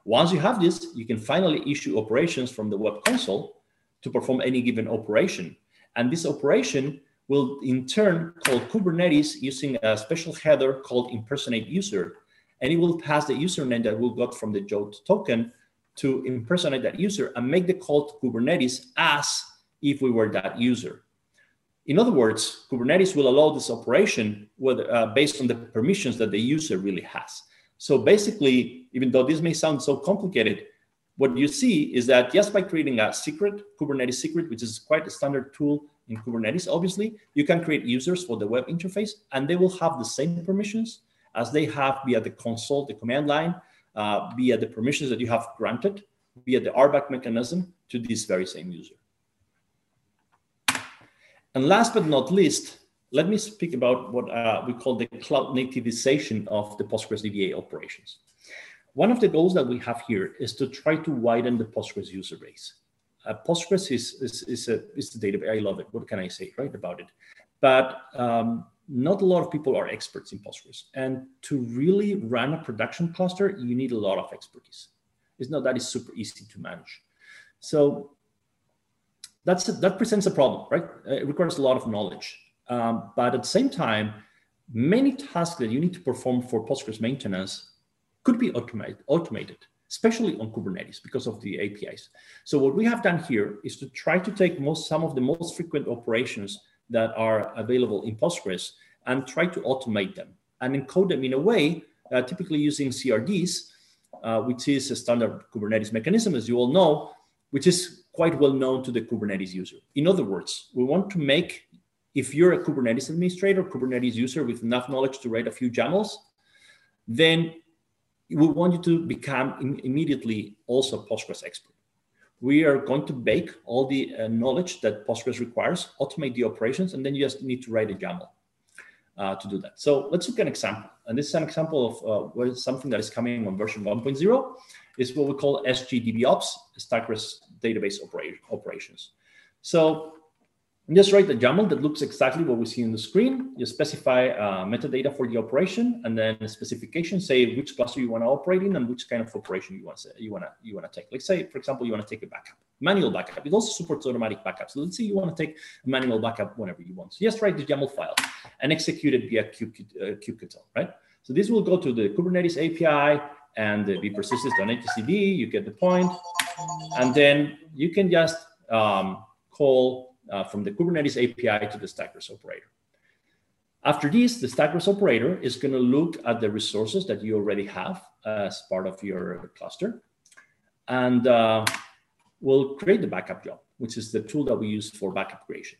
Once you have this, you can finally issue operations from the web console to perform any given operation. And this operation will in turn call Kubernetes using a special header called impersonate user. And it will pass the username that we got from the JOT token to impersonate that user and make the call to Kubernetes as if we were that user. In other words, Kubernetes will allow this operation with, uh, based on the permissions that the user really has. So basically, even though this may sound so complicated, what you see is that just by creating a secret, Kubernetes secret, which is quite a standard tool in Kubernetes, obviously, you can create users for the web interface and they will have the same permissions as they have via the console, the command line, uh, via the permissions that you have granted, via the RBAC mechanism to this very same user. And last but not least, let me speak about what uh, we call the cloud nativization of the Postgres DBA operations. One of the goals that we have here is to try to widen the Postgres user base. Uh, Postgres is, is, is, a, is the database. I love it. What can I say, right, about it? But um, not a lot of people are experts in Postgres. And to really run a production cluster, you need a lot of expertise. It's not that it's super easy to manage. So that's that presents a problem, right? It requires a lot of knowledge. Um, but at the same time, many tasks that you need to perform for Postgres maintenance could be automate, automated, especially on Kubernetes because of the APIs. So what we have done here is to try to take most some of the most frequent operations that are available in Postgres and try to automate them and encode them in a way, uh, typically using CRDs, uh, which is a standard Kubernetes mechanism, as you all know, which is quite well known to the Kubernetes user. In other words, we want to make, if you're a Kubernetes administrator, Kubernetes user with enough knowledge to write a few YAMLs, then we want you to become immediately also Postgres expert. We are going to bake all the uh, knowledge that Postgres requires, automate the operations, and then you just need to write a YAML uh, to do that. So let's look at an example. And this is an example of uh, something that is coming on version 1.0 is what we call SGDBOps, StackGres Database Operations. So just write the YAML that looks exactly what we see on the screen. You specify uh, metadata for the operation and then a specification, say which cluster you want to operate in and which kind of operation you want to you want to you want to take. Let's say, for example, you want to take a backup, manual backup. It also supports automatic backup. So let's say you want to take a manual backup whenever you want. So just write the YAML file and execute it via kubectl, uh, right? So this will go to the Kubernetes API and be persisted on etcd. You get the point, and then you can just um, call uh, from the Kubernetes API to the StackGres operator. After this, the StackGres operator is going to look at the resources that you already have as part of your cluster and uh, will create the backup job, which is the tool that we use for backup creation.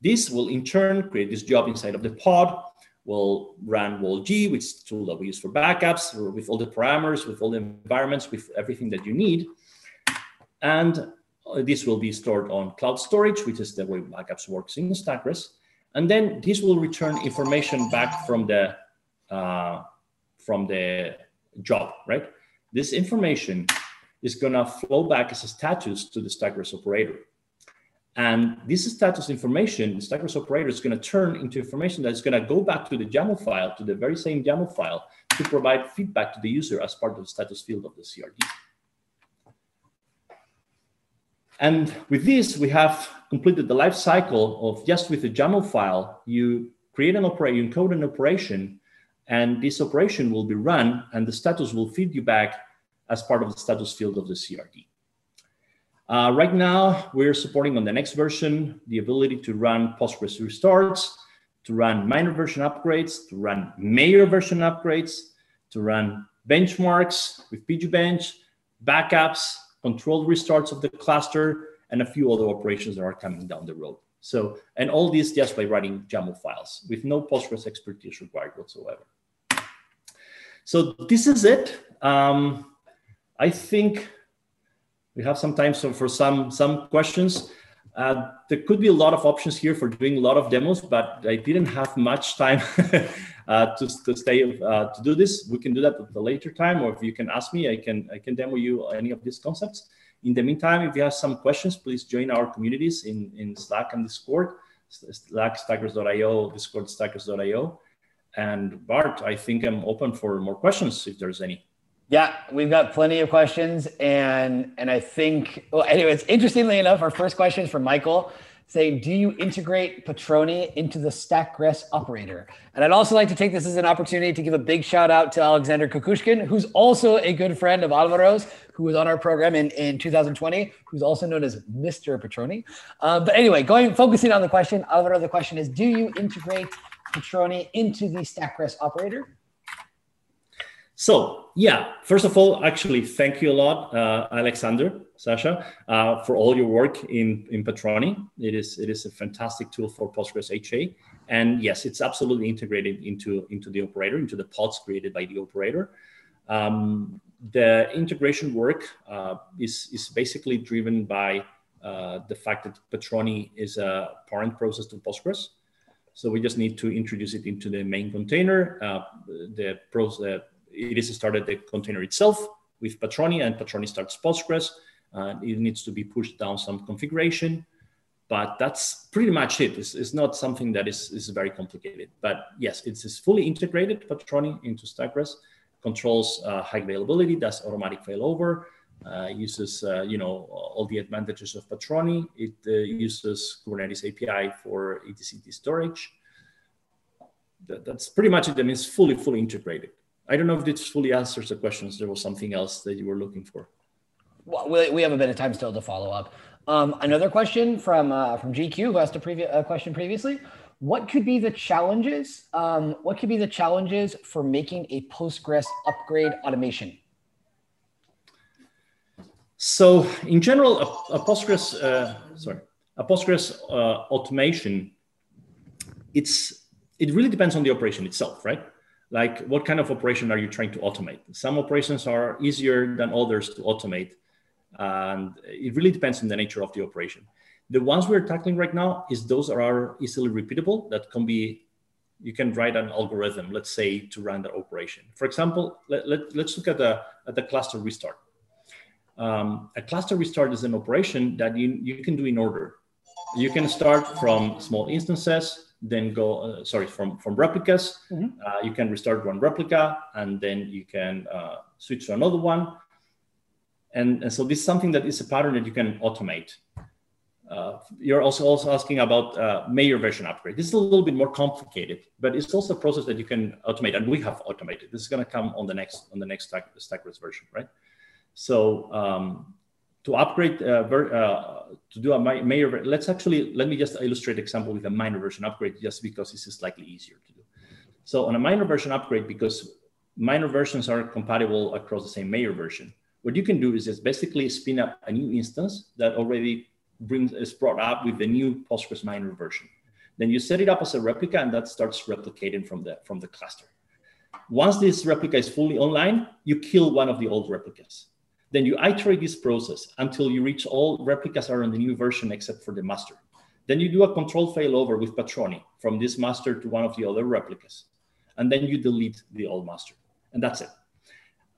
This will in turn create this job inside of the pod, We'll run WAL-G, which is the tool that we use for backups, with all the parameters, with all the environments, with everything that you need. And this will be stored on cloud storage, which is the way backups works in StackGres. And then this will return information back from the uh, from the job, right? This information is gonna flow back as a status to the StackGres operator. And this status information, the operator is gonna turn into information that is gonna go back to the YAML file, to the very same YAML file to provide feedback to the user as part of the status field of the CRD. And with this, we have completed the life cycle of just with the YAML file, you create an operation, you encode an operation, and this operation will be run, and the status will feed you back as part of the status field of the CRD. Uh, right now, we're supporting on the next version the ability to run Postgres restarts, to run minor version upgrades, to run major version upgrades, to run benchmarks with pgbench, backups, controlled restarts of the cluster, and a few other operations that are coming down the road. So, and all this just by writing YAML files with no Postgres expertise required whatsoever. So this is it. Um, I think we have some time so for some some questions. Uh, there could be a lot of options here for doing a lot of demos, but I didn't have much time [LAUGHS] uh, to, to stay uh, to do this. We can do that at a later time, or if you can ask me, I can I can demo you any of these concepts. In the meantime, if you have some questions, please join our communities in, in Slack and Discord, Slack StackGres.io, Discord StackGres.io. And Bart, I think I'm open for more questions if there's any. Yeah, we've got plenty of questions, and and I think well, anyways, interestingly enough, our first question is from Michael saying, "Do you integrate Patroni into the StackGres operator?" And I'd also like to take this as an opportunity to give a big shout out to Alexander Kukushkin, who's also a good friend of Alvaro's, who was on our program in in 2020, who's also known as Mr. Patroni. Uh, but anyway, going focusing on the question, Alvaro, the question is, do you integrate Patroni into the StackGres operator? So yeah, first of all, actually, thank you a lot, uh, Alexander, Sasha, uh, for all your work in in Patroni. It is it is a fantastic tool for Postgres HA, and yes, it's absolutely integrated into into the operator, into the pods created by the operator. Um, the integration work uh, is is basically driven by uh, the fact that Patroni is a parent process to Postgres. So we just need to introduce it into the main container. Uh, the process it is started the container itself with Patroni, and Patroni starts Postgres. It needs to be pushed down some configuration, but that's pretty much it. It's, it's not something that is, is very complicated. But yes, it's, it's fully integrated Patroni into StackGres, controls uh, high availability, does automatic failover, uh, uses uh, you know all the advantages of Patroni. It uh, uses Kubernetes API for etcd storage. That, that's pretty much it. I mean, it's fully fully integrated. I don't know if this fully answers the questions. There was something else that you were looking for. Well, we, we have a bit of time still to follow up. Um, another question from uh, from GQ who asked a, previous a question previously. What could be the challenges? Um, what could be the challenges for making a Postgres upgrade automation? So, in general, a, a Postgres, uh, sorry, a Postgres uh, automation, it's it really depends on the operation itself, right? Like, what kind of operation are you trying to automate? Some operations are easier than others to automate and it really depends on the nature of the operation. The ones we're tackling right now is those that are easily repeatable that can be you can write an algorithm, let's say, to run the operation. For example, let, let, us look at the, at the cluster restart. Um, a cluster restart is an operation that you, you can do in order. You can start from small instances, then go, uh, sorry, from, from replicas. Mm-hmm. Uh, you can restart one replica, and then you can uh, switch to another one. And, and so this is something that is a pattern that you can automate. Uh, you're also, also asking about uh, major version upgrade. This is a little bit more complicated, but it's also a process that you can automate, and we have automated. This is going to come on the next on the next stack, StackGres version, right? So um, to upgrade uh, ver, uh, to do a major, let's actually let me just illustrate example with a minor version upgrade, just because this is slightly easier to do. So on a minor version upgrade, because minor versions are compatible across the same major version, what you can do is just basically spin up a new instance that already brings is brought up with the new Postgres minor version. Then you set it up as a replica, and that starts replicating from the from the cluster. Once this replica is fully online, you kill one of the old replicas. Then you iterate this process until you reach all replicas are on the new version except for the master. Then you do a control failover with Patroni from this master to one of the other replicas. And then you delete the old master. And that's it.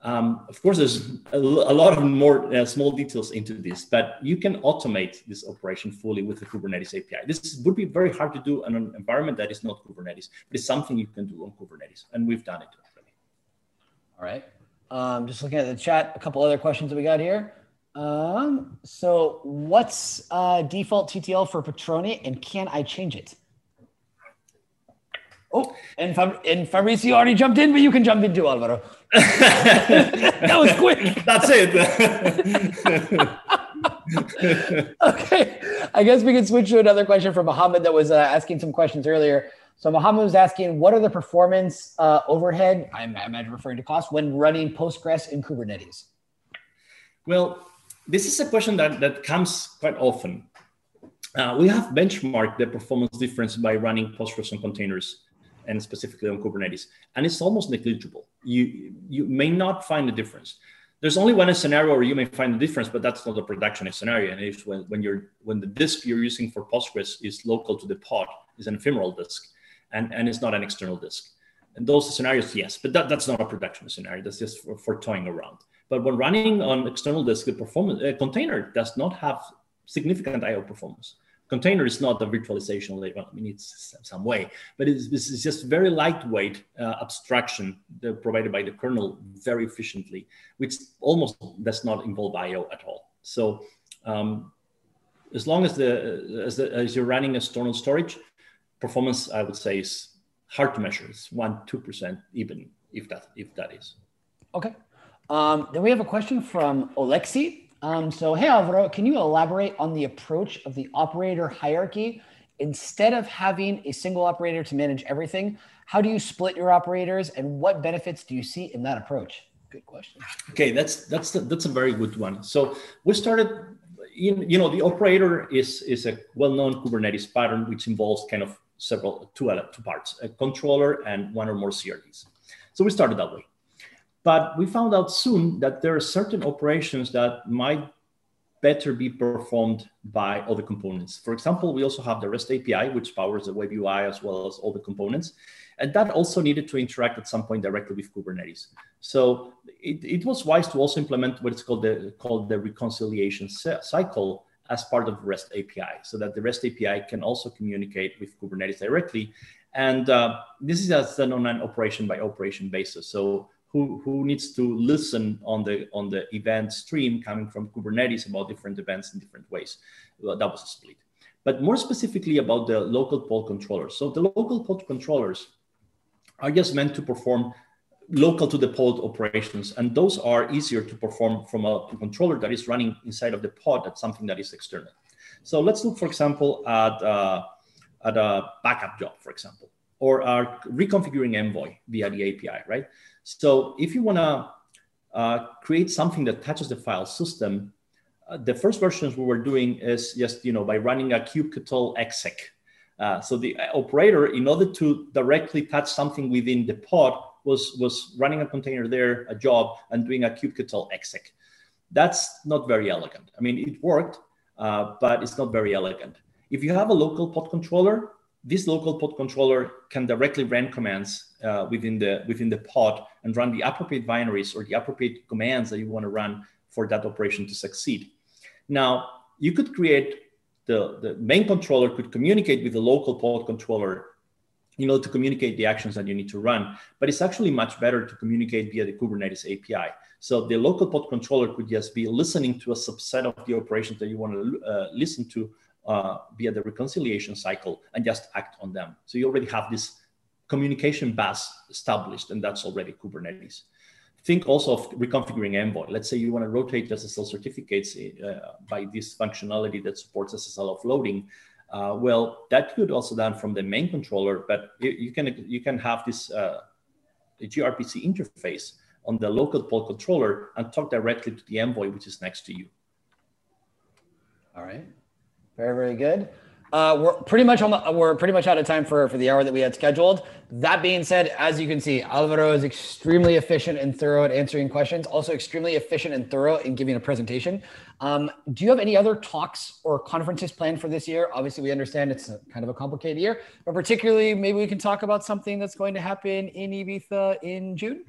Um, of course, there's a, a lot of more uh, small details into this, but you can automate this operation fully with the Kubernetes API. This would be very hard to do in an environment that is not Kubernetes, but it's something you can do on Kubernetes, and we've done it already. All right. Um, just looking at the chat, a couple other questions that we got here. Um, so, what's uh, default TTL for Patroni, and can I change it? Oh, and, Fab- and Fabricio already jumped in, but you can jump in too, Alvaro. [LAUGHS] that was quick. That's it. [LAUGHS] [LAUGHS] okay, I guess we can switch to another question from Mohammed that was uh, asking some questions earlier. So Mohammed was asking, what are the performance uh, overhead? I imagine referring to cost when running Postgres in Kubernetes. Well, this is a question that, that comes quite often. Uh, we have benchmarked the performance difference by running Postgres on containers and specifically on Kubernetes. And it's almost negligible. You, you may not find a difference. There's only one scenario where you may find a difference, but that's not a production scenario. And it's when, when you're when the disk you're using for Postgres is local to the pod, is an ephemeral disk, and, and it's not an external disk. And those scenarios, yes, but that, that's not a production scenario. That's just for, for toying around. But when running on external disk, the performance a container does not have significant I/O performance container is not a virtualization layer. I mean, it's some way, but it's, this is just very lightweight uh, abstraction provided by the kernel very efficiently, which almost does not involve I/O at all. So um, as long as the, as the as you're running external storage, performance I would say is hard to measure. It's one two percent even if that if that is. Okay. Um, then we have a question from Alexi. Um, so, hey, Alvaro, can you elaborate on the approach of the operator hierarchy? Instead of having a single operator to manage everything, how do you split your operators and what benefits do you see in that approach? Good question. Okay, that's that's that's a very good one. So we started in, you know the operator is is a well-known Kubernetes pattern which involves kind of several two two parts, a controller and one or more CRDs. So we started that way. But we found out soon that there are certain operations that might better be performed by other components. For example, we also have the REST API, which powers the web UI as well as all the components. And that also needed to interact at some point directly with Kubernetes. So it, it was wise to also implement what is called the, called the reconciliation cycle as part of REST API, so that the REST API can also communicate with Kubernetes directly. And uh, this is done on an operation by operation basis. So who, who needs to listen on the on the event stream coming from Kubernetes about different events in different ways. Well, that was a split. But more specifically about the local pod controllers. So the local pod controllers are just meant to perform local to the pod operations, and those are easier to perform from a controller that is running inside of the pod. That's something that is external. So let's look, for example, at, uh, at a backup job, for example, or our reconfiguring Envoy via the API, right? So if you want to uh, create something that touches the file system, uh, the first versions we were doing is just, you know, by running a kubectl exec. Uh, so the operator, in order to directly touch something within the pod, was, was running a container there, a job, and doing a kubectl exec. That's not very elegant. I mean, it worked, uh, but it's not very elegant. If you have a local pod controller, this local pod controller can directly run commands uh, within the within the pod and run the appropriate binaries or the appropriate commands that you want to run for that operation to succeed. Now, you could create the, the main controller could communicate with the local pod controller you know, to communicate the actions that you need to run. But it's actually much better to communicate via the Kubernetes API. So the local pod controller could just be listening to a subset of the operations that you want to uh, listen to uh, via the reconciliation cycle and just act on them. So you already have this communication bus established, and that's already Kubernetes. Think also of reconfiguring Envoy. Let's say you want to rotate SSL certificates uh, by this functionality that supports SSL offloading. Uh, well, that could also done from the main controller, but you, you can you can have this uh, gRPC interface on the local pod controller and talk directly to the envoy, which is next to you. All right, very very good. Uh, we're pretty much on the, we're pretty much out of time for, for the hour that we had scheduled. That being said, as you can see, Alvaro is extremely efficient and thorough at answering questions, also extremely efficient and thorough in giving a presentation. Um, do you have any other talks or conferences planned for this year? Obviously, we understand it's a, kind of a complicated year, but particularly maybe we can talk about something that's going to happen in Ibiza in June.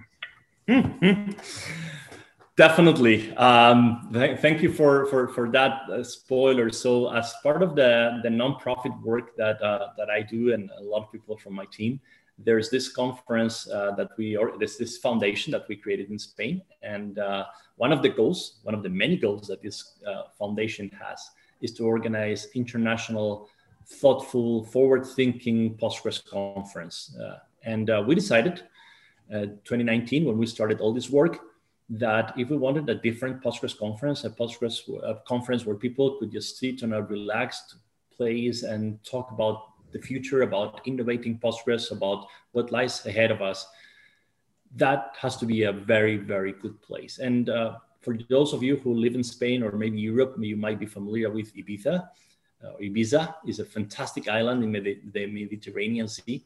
Definitely. Um, th- thank you for for for that uh, spoiler. So, as part of the the nonprofit work that uh, that I do, and a lot of people from my team, there's this conference uh, that we or there's this foundation that we created in Spain, and uh, one of the goals, one of the many goals that this uh, foundation has, is to organize international, thoughtful, forward-thinking Postgres conference. Uh, and we decided, 2019, when we started all this work that if we wanted a different Postgres conference, a Postgres a conference where people could just sit on a relaxed place and talk about the future, about innovating Postgres, about what lies ahead of us, that has to be a very, very good place. And uh, for those of you who live in Spain or maybe Europe, you might be familiar with Ibiza. Uh, Ibiza is a fantastic island in the Mediterranean Sea.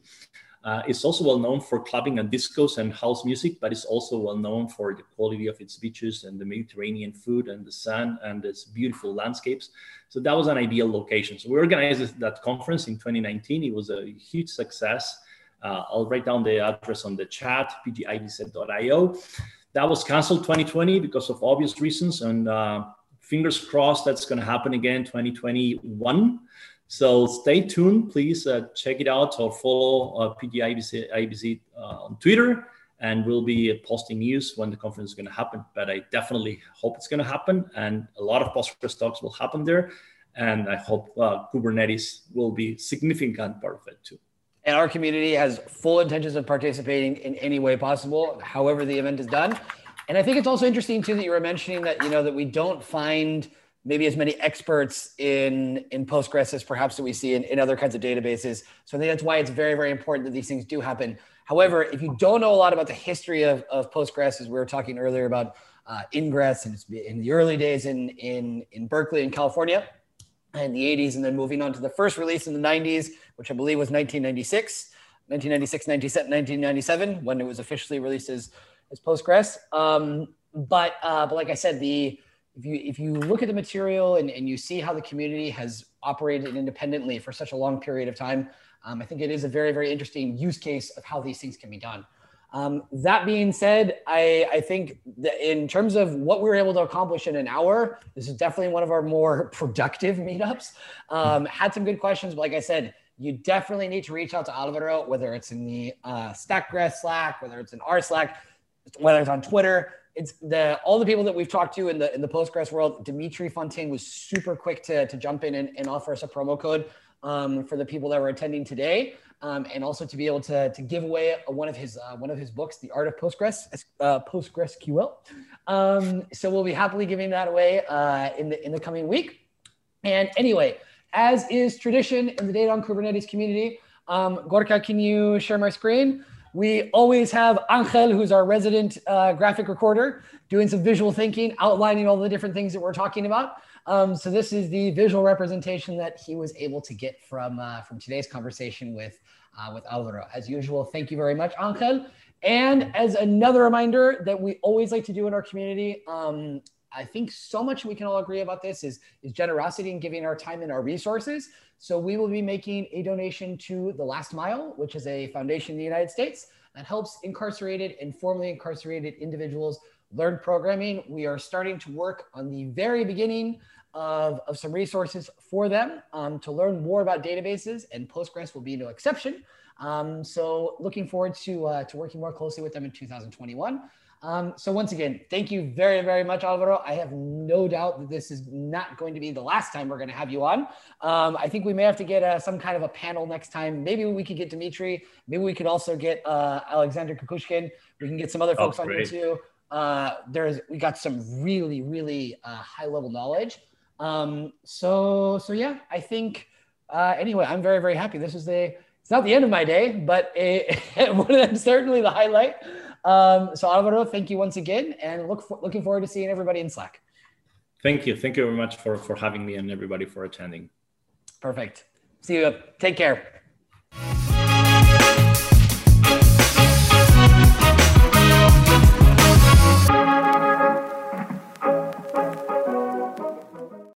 Uh, it's also well known for clubbing and discos and house music, but it's also well known for the quality of its beaches and the Mediterranean food and the sun and its beautiful landscapes. So that was an ideal location. So we organized that conference in 2019. It was a huge success. Uh, I'll write down the address on the chat, pgibz.io. That was canceled 2020 because of obvious reasons, and uh, fingers crossed that's going to happen again 2021. So stay tuned. Please uh, check it out or follow uh, IBZ, uh, on Twitter, and we'll be posting news when the conference is going to happen. But I definitely hope it's going to happen, and a lot of Postgres talks will happen there. And I hope uh, Kubernetes will be significant part of it too. And our community has full intentions of participating in any way possible, however the event is done. And I think it's also interesting too that you were mentioning that you know that we don't find maybe as many experts in in Postgres as perhaps that we see in, in other kinds of databases. So I think that's why it's very, very important that these things do happen. However, if you don't know a lot about the history of, of Postgres, as we were talking earlier about uh, Ingres and in the early days in, in, in Berkeley in California in the 80s, and then moving on to the first release in the 90s, which I believe was 1996, 1996, 1997, when it was officially released as, as Postgres. Um, but, uh, but like I said, the if you if you look at the material and, and you see how the community has operated independently for such a long period of time, um, I think it is a very very interesting use case of how these things can be done. Um, that being said, I, I think that in terms of what we were able to accomplish in an hour, this is definitely one of our more [LAUGHS] productive meetups. Um, had some good questions, but like I said, you definitely need to reach out to Alvaro, whether it's in the uh, Slack, whether it's in our Slack, whether it's on Twitter it's the all the people that we've talked to in the in the Postgres world. Dimitri Fontaine was super quick to, to jump in and, and offer us a promo code. um, for the people that were attending today. Um, and also to be able to, to give away one of his uh, one of his books, The Art of Postgres, uh, PostgreSQL. Um, so we'll be happily giving that away uh, in the in the coming week. And anyway, as is tradition in the Data on Kubernetes community, um, Gorka, can you share my screen? We always have Angel, who's our resident uh, graphic recorder, doing some visual thinking, outlining all the different things that we're talking about. Um, so this is the visual representation that he was able to get from uh, from today's conversation with uh, with Alvaro. As usual, thank you very much, Angel. And as another reminder that we always like to do in our community, um, I think so much we can all agree about this is, is generosity and giving our time and our resources. So we will be making a donation to The Last Mile, which is a foundation in the United States that helps incarcerated and formerly incarcerated individuals learn programming. We are starting to work on the very beginning of, of some resources for them um, to learn more about databases, and Postgres will be no exception. Um, so looking forward to, uh, to working more closely with them in 2021. Um, so once again, thank you very, very much, Alvaro. I have no doubt that this is not going to be the last time we're going to have you on. Um, I think we may have to get uh, some kind of a panel next time. Maybe we could get Dimitri. Maybe we could also get uh, Alexander Kukushkin. We can get some other oh, folks oh, on here too. Uh, there's we got some really, really uh, high level knowledge. Um, so, so yeah, I think uh, anyway, I'm very, very happy. This is the it's not the end of my day, but a, [LAUGHS] certainly the highlight. Um, so Alvaro, thank you once again, and look for, looking forward to seeing everybody in Slack. Thank you. Thank you very much for, for having me and everybody for attending. Perfect. See you. Take care.